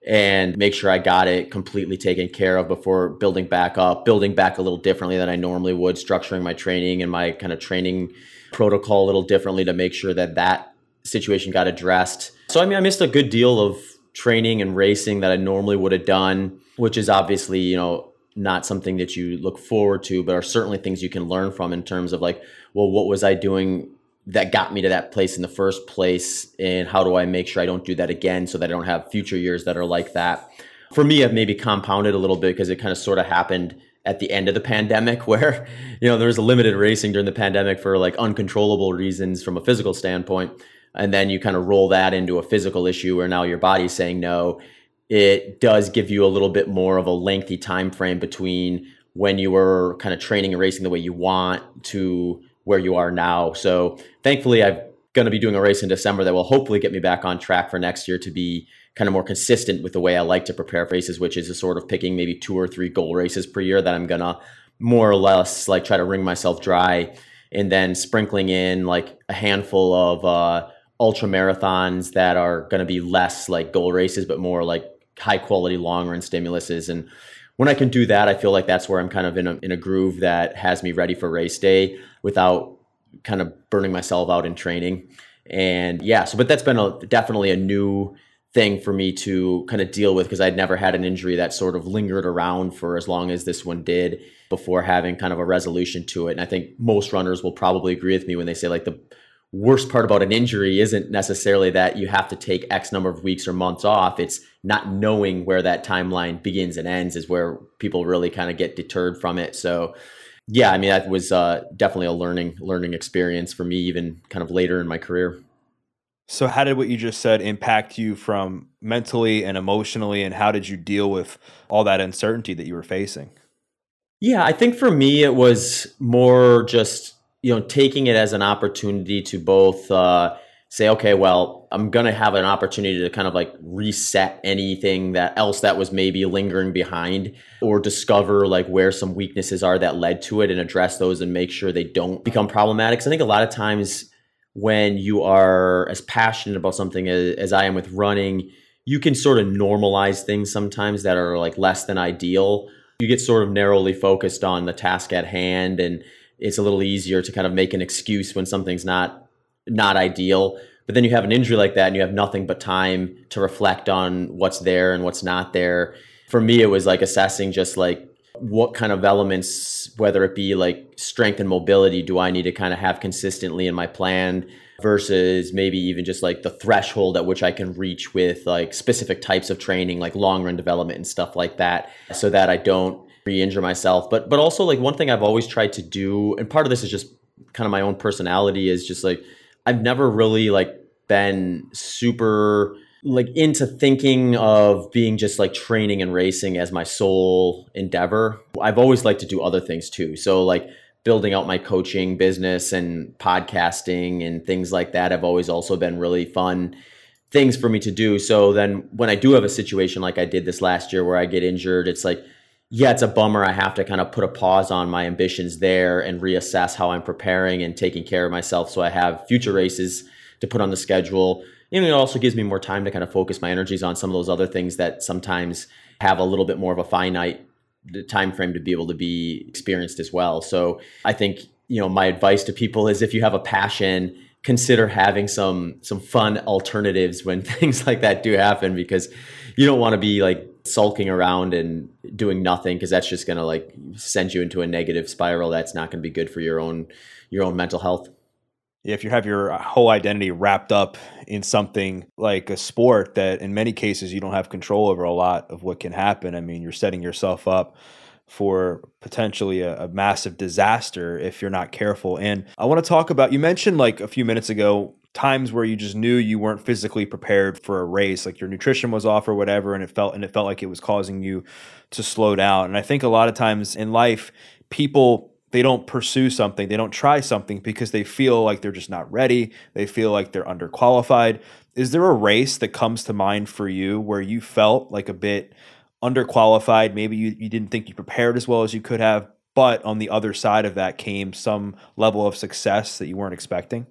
and make sure I got it completely taken care of before building back up, building back a little differently than I normally would, structuring my training and my kind of training protocol a little differently to make sure that that situation got addressed. So, I mean, I missed a good deal of training and racing that I normally would have done, which is obviously, you know, not something that you look forward to, but are certainly things you can learn from in terms of like, well, what was I doing that got me to that place in the first place? And how do i make sure i don't do that again so that i don't have future years that are like that? For me i've maybe compounded a little bit because it kind of sort of happened at the end of the pandemic <laughs> where you know there was a limited racing during the pandemic for like uncontrollable reasons from a physical standpoint and then you kind of roll that into a physical issue where now your body's saying no it does give you a little bit more of a lengthy time frame between when you were kind of training and racing the way you want to where you are now. So thankfully, I'm going to be doing a race in December that will hopefully get me back on track for next year to be kind of more consistent with the way I like to prepare for races, which is a sort of picking maybe two or three goal races per year that I'm going to more or less like try to wring myself dry and then sprinkling in like a handful of uh, ultra marathons that are going to be less like goal races, but more like high quality long run stimuluses. And when I can do that, I feel like that's where I'm kind of in a, in a groove that has me ready for race day without kind of burning myself out in training. And yeah, so but that's been a definitely a new thing for me to kind of deal with because I'd never had an injury that sort of lingered around for as long as this one did before having kind of a resolution to it. And I think most runners will probably agree with me when they say like the worst part about an injury isn't necessarily that you have to take X number of weeks or months off. It's not knowing where that timeline begins and ends is where people really kind of get deterred from it. So yeah, I mean that was uh, definitely a learning learning experience for me, even kind of later in my career. So, how did what you just said impact you from mentally and emotionally, and how did you deal with all that uncertainty that you were facing? Yeah, I think for me it was more just you know taking it as an opportunity to both uh, say okay well i'm going to have an opportunity to kind of like reset anything that else that was maybe lingering behind or discover like where some weaknesses are that led to it and address those and make sure they don't become problematic. So i think a lot of times when you are as passionate about something as, as i am with running you can sort of normalize things sometimes that are like less than ideal. You get sort of narrowly focused on the task at hand and it's a little easier to kind of make an excuse when something's not not ideal. But then you have an injury like that and you have nothing but time to reflect on what's there and what's not there. For me, it was like assessing just like what kind of elements, whether it be like strength and mobility, do I need to kind of have consistently in my plan versus maybe even just like the threshold at which I can reach with like specific types of training, like long run development and stuff like that, so that I don't re-injure myself. But but also like one thing I've always tried to do, and part of this is just kind of my own personality, is just like I've never really like been super like into thinking of being just like training and racing as my sole endeavor. I've always liked to do other things too. So like building out my coaching business and podcasting and things like that have always also been really fun things for me to do. So then when I do have a situation like I did this last year where I get injured, it's like yeah, it's a bummer. I have to kind of put a pause on my ambitions there and reassess how I'm preparing and taking care of myself so I have future races to put on the schedule. And it also gives me more time to kind of focus my energies on some of those other things that sometimes have a little bit more of a finite time frame to be able to be experienced as well. So I think, you know, my advice to people is if you have a passion, consider having some some fun alternatives when <laughs> things like that do happen because you don't want to be like sulking around and doing nothing because that's just going to like send you into a negative spiral that's not going to be good for your own your own mental health. Yeah, if you have your whole identity wrapped up in something like a sport that in many cases you don't have control over a lot of what can happen i mean you're setting yourself up for potentially a, a massive disaster if you're not careful. And i want to talk about you mentioned like a few minutes ago times where you just knew you weren't physically prepared for a race like your nutrition was off or whatever and it felt and it felt like it was causing you to slow down and i think a lot of times in life people they don't pursue something, they don't try something because they feel like they're just not ready. They feel like they're underqualified. Is there a race that comes to mind for you where you felt like a bit underqualified? Maybe you, you didn't think you prepared as well as you could have, but on the other side of that came some level of success that you weren't expecting?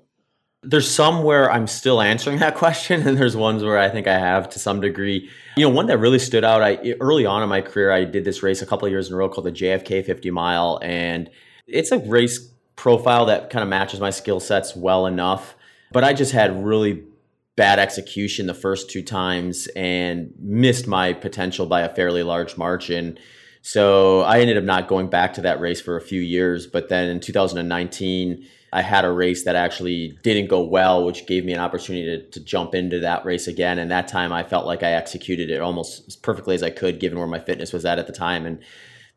There's some where I'm still answering that <laughs> question, and there's ones where I think I have to some degree. You know, one that really stood out. I early on in my career, I did this race a couple of years in a row called the JFK 50 Mile, and it's a race profile that kind of matches my skill sets well enough. But I just had really bad execution the first two times and missed my potential by a fairly large margin. So I ended up not going back to that race for a few years. But then in 2019, I had a race that actually didn't go well, which gave me an opportunity to, to jump into that race again. And that time I felt like I executed it almost as perfectly as I could, given where my fitness was at at the time. And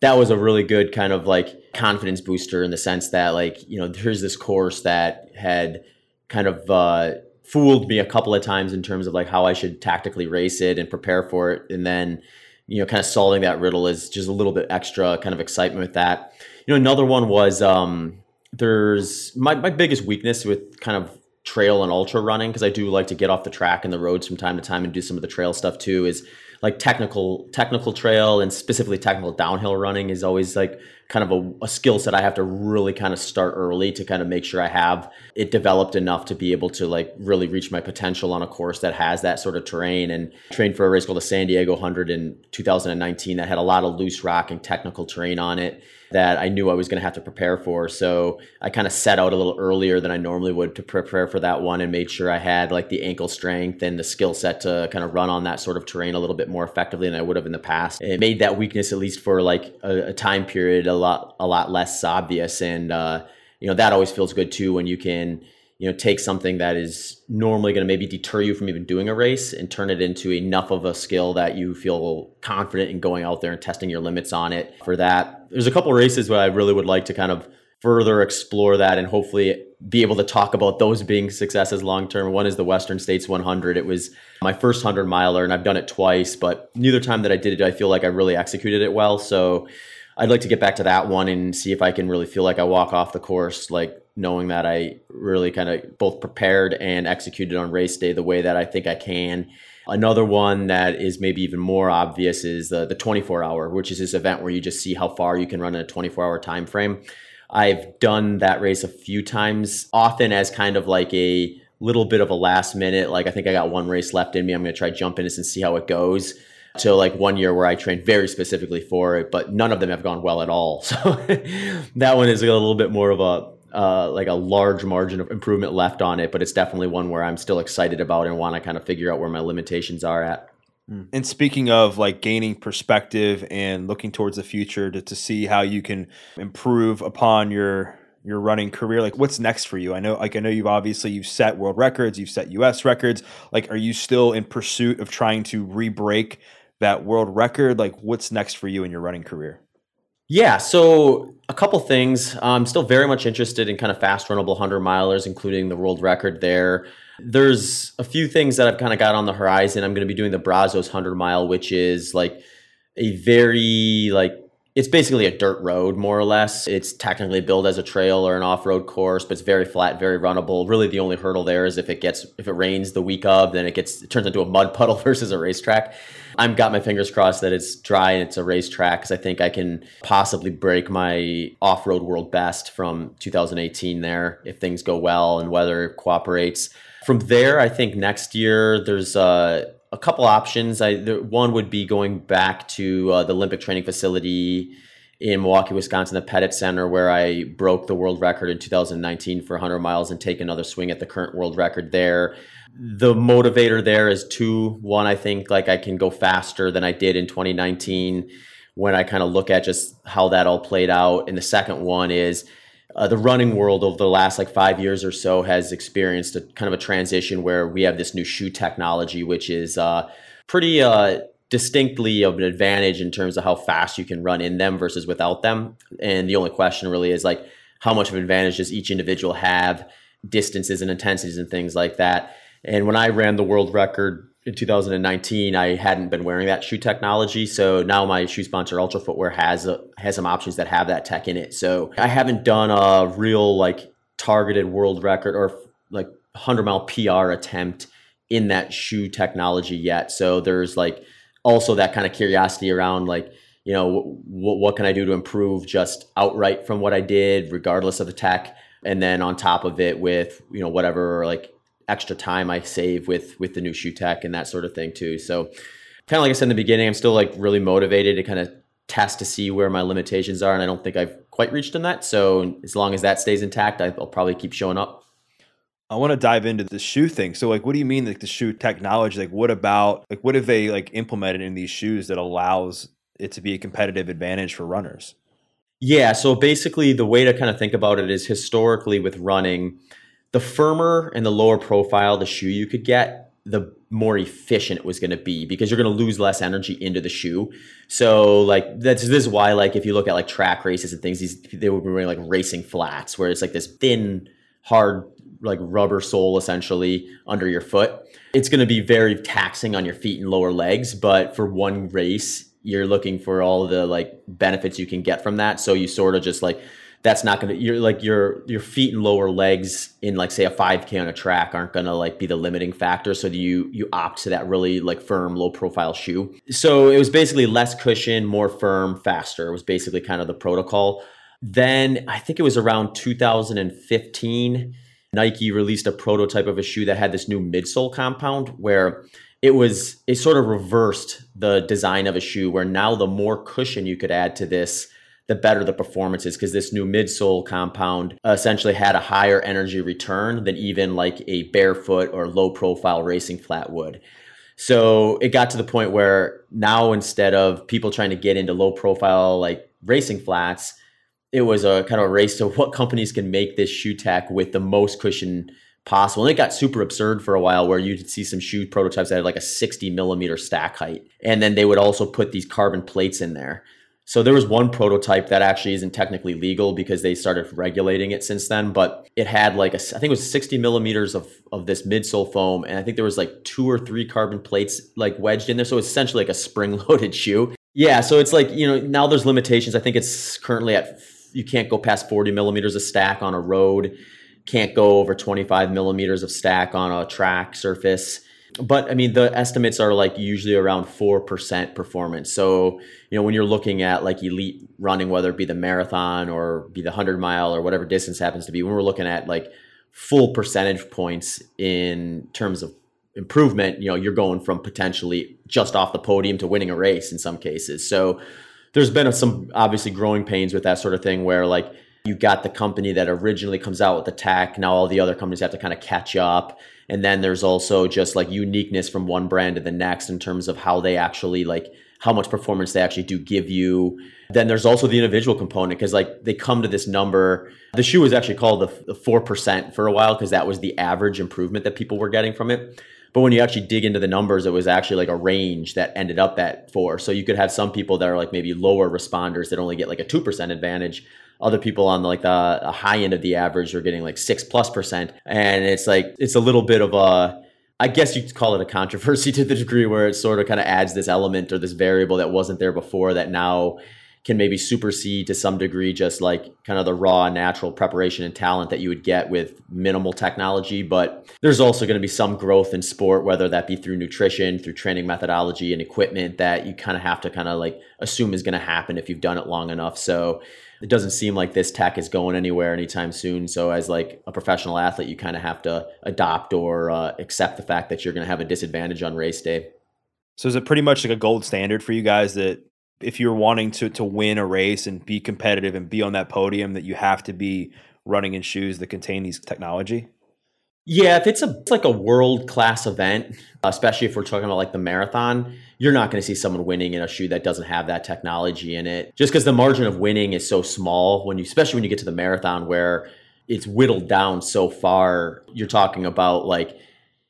that was a really good kind of like confidence booster in the sense that like you know here's this course that had kind of uh, fooled me a couple of times in terms of like how I should tactically race it and prepare for it, and then you know kind of solving that riddle is just a little bit extra kind of excitement with that. You know, another one was um, there's my my biggest weakness with kind of trail and ultra running because I do like to get off the track and the roads from time to time and do some of the trail stuff too. Is like technical technical trail and specifically technical downhill running is always like kind of a, a skill set I have to really kind of start early to kind of make sure I have it developed enough to be able to like really reach my potential on a course that has that sort of terrain and trained for a race called the San Diego 100 in 2019 that had a lot of loose rock and technical terrain on it that I knew I was going to have to prepare for. So I kind of set out a little earlier than I normally would to prepare for that one and made sure I had like the ankle strength and the skill set to kind of run on that sort of terrain a little bit more effectively than I would have in the past. It made that weakness, at least for like a, a time period, a lot, a lot less obvious. And, uh, you know, that always feels good too when you can, you know take something that is normally going to maybe deter you from even doing a race and turn it into enough of a skill that you feel confident in going out there and testing your limits on it for that. There's a couple races where i really would like to kind of further explore that and hopefully be able to talk about those being successes long term one is the western states 100 it was my first 100 miler and i've done it twice but neither time that i did it i feel like i really executed it well. So I'd like to get back to that one and see if I can really feel like I walk off the course, like knowing that I really kind of both prepared and executed on race day the way that I think I can. Another one that is maybe even more obvious is the the 24 hour, which is this event where you just see how far you can run in a 24 hour time frame. I've done that race a few times, often as kind of like a little bit of a last minute. Like I think I got one race left in me. I'm going to try jump in this and see how it goes to like one year where I trained very specifically for it, but none of them have gone well at all. <laughs> So that one is a little bit more of a uh, like a large margin of improvement left on it, but it's definitely one where I'm still excited about and want to kind of figure out where my limitations are at. Hmm. And speaking of like gaining perspective and looking towards the future to, to see how you can improve upon your your running career like what's next for you i know like i know you've obviously you've set world records you've set us records like are you still in pursuit of trying to re-break that world record? Like, what's next for you in your running career? Yeah, so a couple things. I'm still very much interested in kind of fast runnable 100 milers, including the world record there. There's a few things that I've kind of got on the horizon. I'm going to be doing the Brazos 100 mile, which is like a very like it's basically a dirt road more or less. It's technically built as a trail or an off-road course but it's very flat very runnable. Really the only hurdle there is if it gets if it rains the week of then it gets it turns into a mud <laughs> puddle versus a racetrack. I'm got my fingers crossed that it's dry and it's a racetrack because i think i can possibly break my off-road world best from 2018 there if things go well and weather cooperates. From there i think next year there's uh a couple options. I the, one would be going back to uh, the Olympic training facility in Milwaukee, Wisconsin, the Pettit Center, where I broke the world record in 2019 for 100 miles and take another swing at the current world record there. The motivator there is two. One, I think like I can go faster than I did in 2019 when I kind of look at just how that all played out. And the second one is uh, the running world over the last like five years or so has experienced a kind of a transition where we have this new shoe technology, which is uh, pretty uh, distinctly of an advantage in terms of how fast you can run in them versus without them. And the only question really is like, how much of an advantage does each individual have, distances and intensities and things like that. And when I ran the world record in 2019, I hadn't been wearing that shoe technology. So now my shoe sponsor Altra Footwear has a, has some options that have that tech in it. So I haven't done a real like targeted world record or like 100 mile PR attempt in that shoe technology yet. So there's like also that kind of curiosity around like you know what what can I do to improve just outright from what I did, regardless of the tech, and then on top of it with you know whatever like extra time I save with with the new shoe tech and that sort of thing too. So kind of like I said in the beginning, I'm still like really motivated to kind of test to see where my limitations are, and I don't think I've quite reached in that. So as long as that stays intact, I'll probably keep showing up. I want to dive into the shoe thing. So like what do you mean like the shoe technology? Like what about like what have they like implemented in these shoes that allows it to be a competitive advantage for runners? Yeah, so basically the way to kind of think about it is historically with running, the firmer and the lower profile the shoe you could get, the more efficient it was going to be because you're going to lose less energy into the shoe. So like that's this is why like if you look at like track races and things, these they would be wearing like racing flats where it's like this thin, hard like rubber sole essentially under your foot. It's going to be very taxing on your feet and lower legs, but for one race, you're looking for all the like benefits you can get from that. So you sort of just like that's not going to you're like your your feet and lower legs in like say a 5k on a track aren't going to like be the limiting factor. So you you opt to that really like firm low profile shoe. So it was basically less cushion more firm faster it was basically kind of the protocol. Then i think it was around 2015 Nike released a prototype of a shoe that had this new midsole compound where it was it sort of reversed the design of a shoe where now the more cushion you could add to this the better the performance is because this new midsole compound essentially had a higher energy return than even like a barefoot or low profile racing flat would. So it got to the point where now instead of people trying to get into low profile like racing flats, it was a kind of a race to <laughs> what companies can make this shoe tech with the most cushion possible. And it got super absurd for a while where you'd see some shoe prototypes that had like a 60 millimeter stack height. And then they would also put these carbon plates in there. So there was one prototype that actually isn't technically legal because they started regulating it since then, but it had like a, I think it was 60 millimeters of, of this midsole foam. And I think there was like two or three carbon plates like wedged in there. So it's essentially like a spring loaded <laughs> shoe. Yeah. So it's like, you know, now there's limitations. I think it's currently at you can't go past 40 millimeters of stack on a road, can't go over 25 millimeters of stack on a track surface. But I mean, the estimates are like usually around 4% performance. So, you know, when you're looking at like elite running, whether it be the marathon or be the 100 mile or whatever distance happens to be, when we're looking at like full percentage points in terms of improvement, you know, you're going from potentially just off the podium to winning a race in some cases. So, there's been some obviously growing pains with that sort of thing where like you got the company that originally comes out with the tech now all the other companies have to kind of catch up and then there's also just like uniqueness from one brand to the next in terms of how they actually like how much performance they actually do give you then there's also the individual component because like they come to this number the shoe was actually called the, the 4% for a while because that was the average improvement that people were getting from it but when you actually dig into the numbers, it was actually like a range that ended up at four. So you could have some people that are like maybe lower responders that only get like a 2% advantage. Other people on like the, the high end of the average are getting like six plus percent. And it's like, it's a little bit of a, I guess you could call it a controversy <laughs> to the degree where it sort of kind of adds this element or this variable that wasn't there before that now can maybe supersede to some degree just like kind of the raw natural preparation and talent that you would get with minimal technology but there's also going to be some growth in sport whether that be through nutrition through training methodology and equipment that you kind of have to kind of like assume is going to happen if you've done it long enough so it doesn't seem like this tech is going anywhere anytime soon so as like a professional athlete you kind of have to adopt or uh, accept the fact that you're going to have a disadvantage on race day so is it pretty much like a gold standard for you guys that if you're wanting to to win a race and be competitive and be on that podium that you have to be running in shoes that contain these technology? Yeah, if it's a it's like a world class event, especially if we're talking about like the marathon, you're not going to see someone winning in a shoe that doesn't have that technology in it. Just because the margin of winning is so small when you, especially when you get to the marathon, where it's whittled down so far. You're talking about like,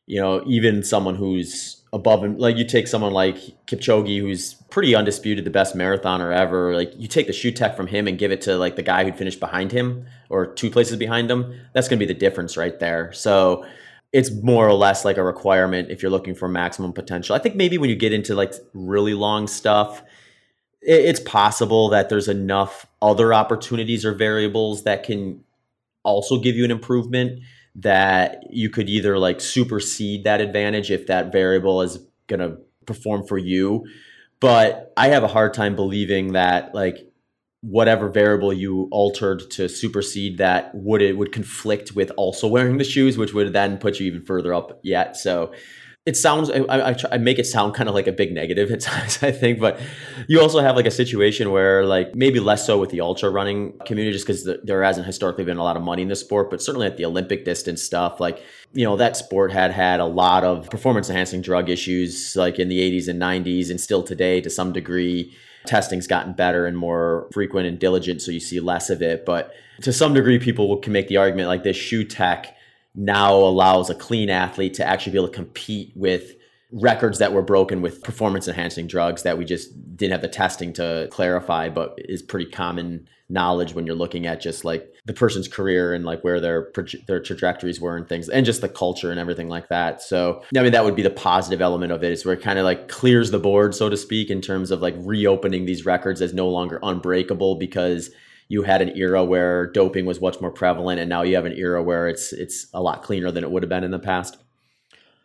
you know, even someone who's above him. Like you take someone like Kipchoge, who's pretty undisputed, the best marathoner ever. Like you take the shoe tech from him and give it to like the guy who'd finished behind him or two places behind him. That's going to be the difference right there. So it's more or less like a requirement if you're looking for maximum potential. I think maybe when you get into like really long stuff, it's possible that there's enough other opportunities or variables that can also give you an improvement that you could either like supersede that advantage if that variable is going to perform for you. But I have a hard time believing that like whatever variable you altered to supersede that would it would conflict with also wearing the shoes, which would then put you even further up yet. So it sounds I, I, I, make it sound kind of like a big negative at <laughs> times i think but you also have like a situation where like maybe less so with the ultra running community just because the, there hasn't historically been a lot of money in the sport but certainly at the olympic distance stuff like you know that sport had had a lot of performance enhancing drug issues like in the 80s and 90s and still today to some degree testing's gotten better and more frequent and diligent so you see less of it but to some degree people can make the argument like this shoe tech now allows a clean athlete to actually be able to compete with records that were broken with performance enhancing drugs that we just didn't have the testing to clarify but is pretty common knowledge when you're looking at just like the person's career and like where their their trajectories were and things and just the culture and everything like that. So i mean that would be the positive element of it is where it kind of like clears the board so to speak in terms of like reopening these records as no longer unbreakable because you had an era where doping was much more prevalent, and now you have an era where it's it's a lot cleaner than it would have been in the past.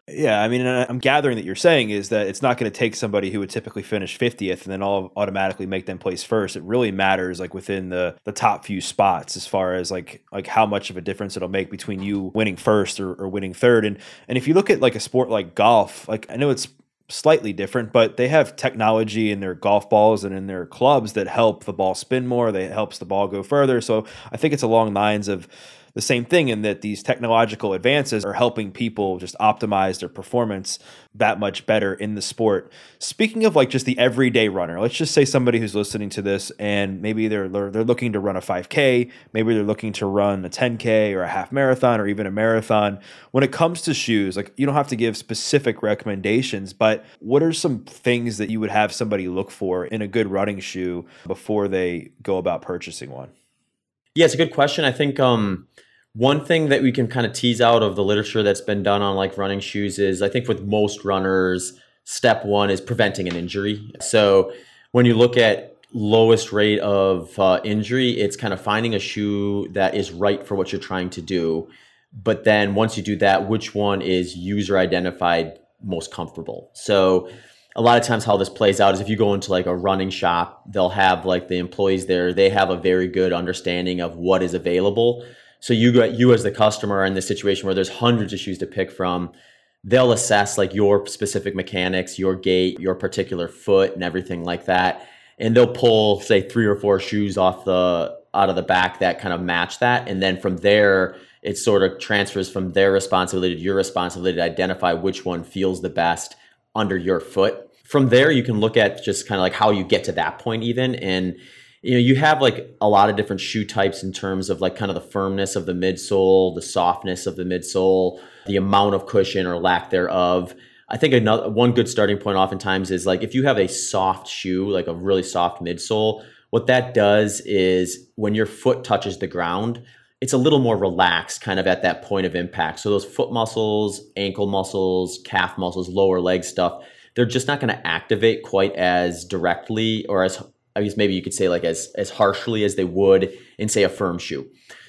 Yeah, I mean, I'm gathering that you're saying is that it's not going to take somebody who would typically finish 50th and then all automatically make them place first. It really matters like within the the top few spots as far as like like how much of a difference it'll make between you winning first or, or winning third. And and if you look at like a sport like golf, like I know it's slightly different, but they have technology in their golf balls and in their clubs that help the ball spin more. That helps the ball go further. So I think it's along lines of the same thing in that these technological advances are helping people just optimize their performance that much better in the sport. Speaking of like just the everyday runner, let's just say somebody who's listening to this and maybe they're they're looking to run a 5k, maybe they're looking to run a 10k or a half marathon or even a marathon. When it comes to shoes, like you don't have to give specific recommendations, but what are some things that you would have somebody look for in a good running shoe before they go about purchasing one? Yeah, it's a good question. I think um one thing that we can kind of tease out of the literature that's been done on like running shoes is I think with most runners, step one is preventing an injury. So when you look at lowest rate of uh, injury, it's kind of finding a shoe that is right for what you're trying to do. But then once you do that, which one is user identified most comfortable? So a lot of times how this plays out is if you go into like a running shop, they'll have like the employees there, they have a very good understanding of what is available. So you got you as the customer in this situation where there's hundreds of shoes to pick from. They'll assess like your specific mechanics, your gait, your particular foot, and everything like that. And they'll pull, say, three or four shoes off the out of the back that kind of match that. And then from there, it sort of transfers from their responsibility to your responsibility to identify which one feels the best under your foot. From there, you can look at just kind of like how you get to that point, even. And you know you have like a lot of different shoe types in terms of like kind of the firmness of the midsole the softness of the midsole the amount of cushion or lack thereof. I think another one good starting point oftentimes is like if you have a soft shoe like a really soft midsole what that does is when your foot touches the ground it's a little more relaxed kind of at that point of impact. So those foot muscles ankle muscles calf muscles lower leg stuff they're just not going to activate quite as directly or as I guess maybe you could say like as as harshly as they would in say a firm shoe.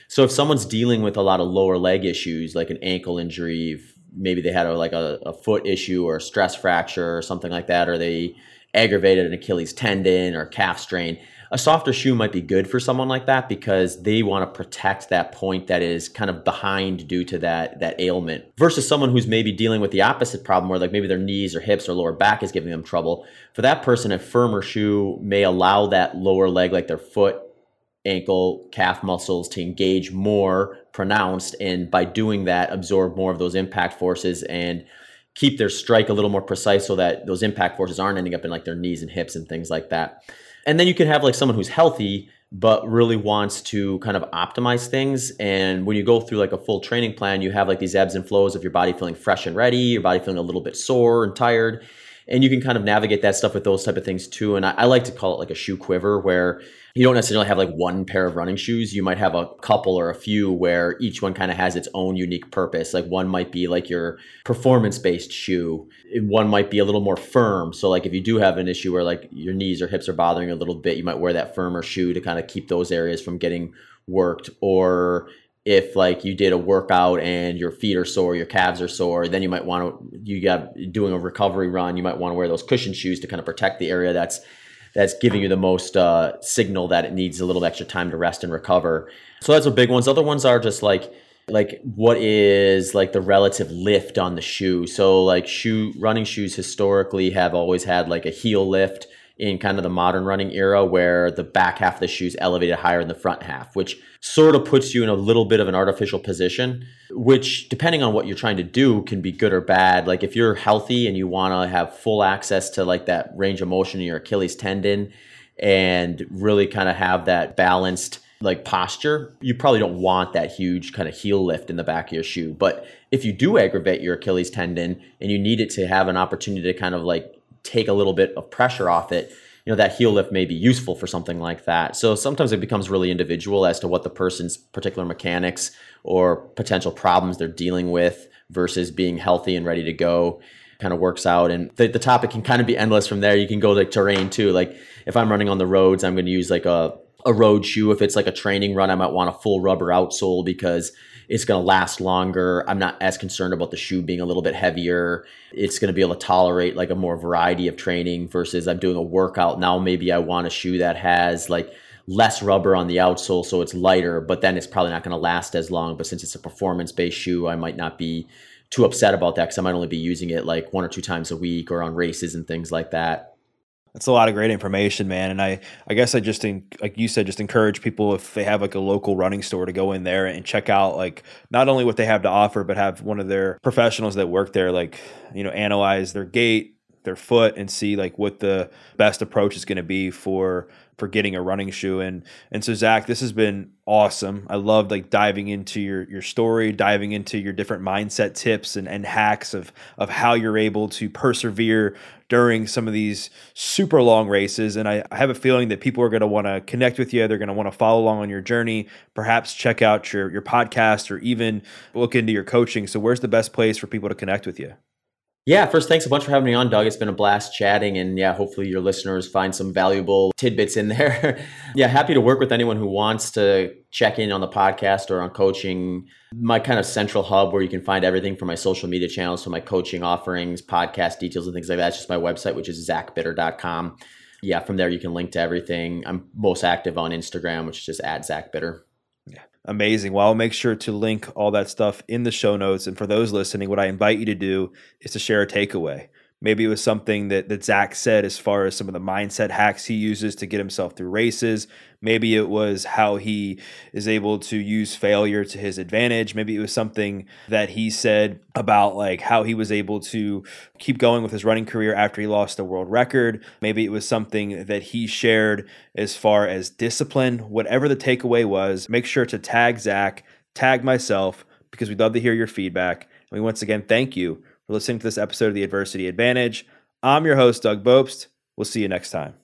So if someone's dealing with a lot of lower leg issues like an ankle injury, maybe they had a, like a, a foot issue or a stress fracture or something like that, or they aggravated an Achilles tendon or calf strain, a softer shoe might be good for someone like that because they want to protect that point that is kind of behind due to that that ailment versus someone who's maybe dealing with the opposite problem where like maybe their knees or hips or lower back is giving them trouble. For that person a firmer shoe may allow that lower leg like their foot ankle calf muscles to engage more pronounced and by doing that absorb more of those impact forces and keep their strike a little more precise so that those impact forces aren't ending up in like their knees and hips and things like that and then you can have like someone who's healthy but really wants to kind of optimize things. And when you go through like a full training plan you have like these ebbs and flows of your body feeling fresh and ready your body feeling a little bit sore and tired and you can kind of navigate that stuff with those type of things too. And I, I like to call it like a shoe quiver where you don't necessarily have like one pair of running shoes. You might have a couple or a few where each one kind of has its own unique purpose. Like one might be like your performance based shoe. One might be a little more firm. So like if you do have an issue where like your knees or hips are bothering a little bit, you might wear that firmer shoe to kind of keep those areas from getting worked. Or if like you did a workout and your feet are sore, your calves are sore, then you might want to you got doing a recovery run, you might want to wear those cushion shoes to kind of protect the area that's that's giving you the most uh, signal that it needs a little extra time to rest and recover. So that's a big ones. Other ones are just like like what is like the relative lift on the shoe. So like shoe running shoes historically have always had like a heel lift in kind of the modern running era where the back half of the shoe is elevated higher than the front half, which sort of puts you in a little bit of an artificial position, which depending on what you're trying to do can be good or bad. Like if you're healthy and you want to have full access to like that range of motion in your Achilles tendon and really kind of have that balanced like posture, you probably don't want that huge kind of heel lift in the back of your shoe. But if you do aggravate your Achilles tendon and you need it to have an opportunity to kind of like take a little bit of pressure off it, you know, that heel lift may be useful for something like that. So sometimes it becomes really individual as to what the person's particular mechanics or potential problems they're dealing with versus being healthy and ready to go kind of works out. And the, the topic can kind of be endless from there. You can go like terrain too. Like if I'm running on the roads, I'm going to use like a, a road shoe. If it's like a training run, I might want a full rubber outsole because it's going to last longer. I'm not as concerned about the shoe being a little bit heavier. It's going to be able to tolerate like a more variety of training versus I'm doing a workout. Now maybe I want a shoe that has like less rubber on the outsole so it's lighter, but then it's probably not going to last as long. But since it's a performance based shoe, I might not be too upset about that because I might only be using it like one or two times a week or on races and things like that. That's a lot of great information, man. And I, I guess I just, like you said, just encourage people if they have like a local running store to go in there and check out like not only what they have to offer, but have one of their professionals that work there, like, you know, analyze their gait, their foot and see like what the best approach is going to be for for getting a running shoe. And and so Zach this has been awesome. I loved like diving into your your story diving into your different mindset tips and, and hacks of of how you're able to persevere during some of these super long races. And I, I have a feeling that people are going to want to connect with you. They're going to want to follow along on your journey. Perhaps check out your your podcast or even look into your coaching. So where's the best place for people to connect with you yeah, first, thanks a bunch for having me on, Doug. It's been a blast chatting, and yeah, hopefully your listeners find some valuable tidbits in there. <laughs> yeah, happy to work with anyone who wants to check in on the podcast or on coaching. My kind of central hub where you can find everything from my social media channels to my coaching offerings, podcast details, and things like that. It's just my website, which is zachbitter.com. Yeah, from there you can link to everything. I'm most active on Instagram, which is just at Zach Bitter. Amazing. Well, I'll make sure to link all that stuff in the show notes. And for those listening, what I invite you to do is to share a takeaway. Maybe it was something that, that Zach said as far as some of the mindset hacks he uses to get himself through races. Maybe it was how he is able to use failure to his advantage. Maybe it was something that he said about like how he was able to keep going with his running career after he lost the world record. Maybe it was something that he shared as far as discipline. Whatever the takeaway was, make sure to tag Zach, tag myself, because we'd love to hear your feedback. And we once again thank you for listening to this episode of The Adversity Advantage. I'm your host, Doug Bopst. We'll see you next time.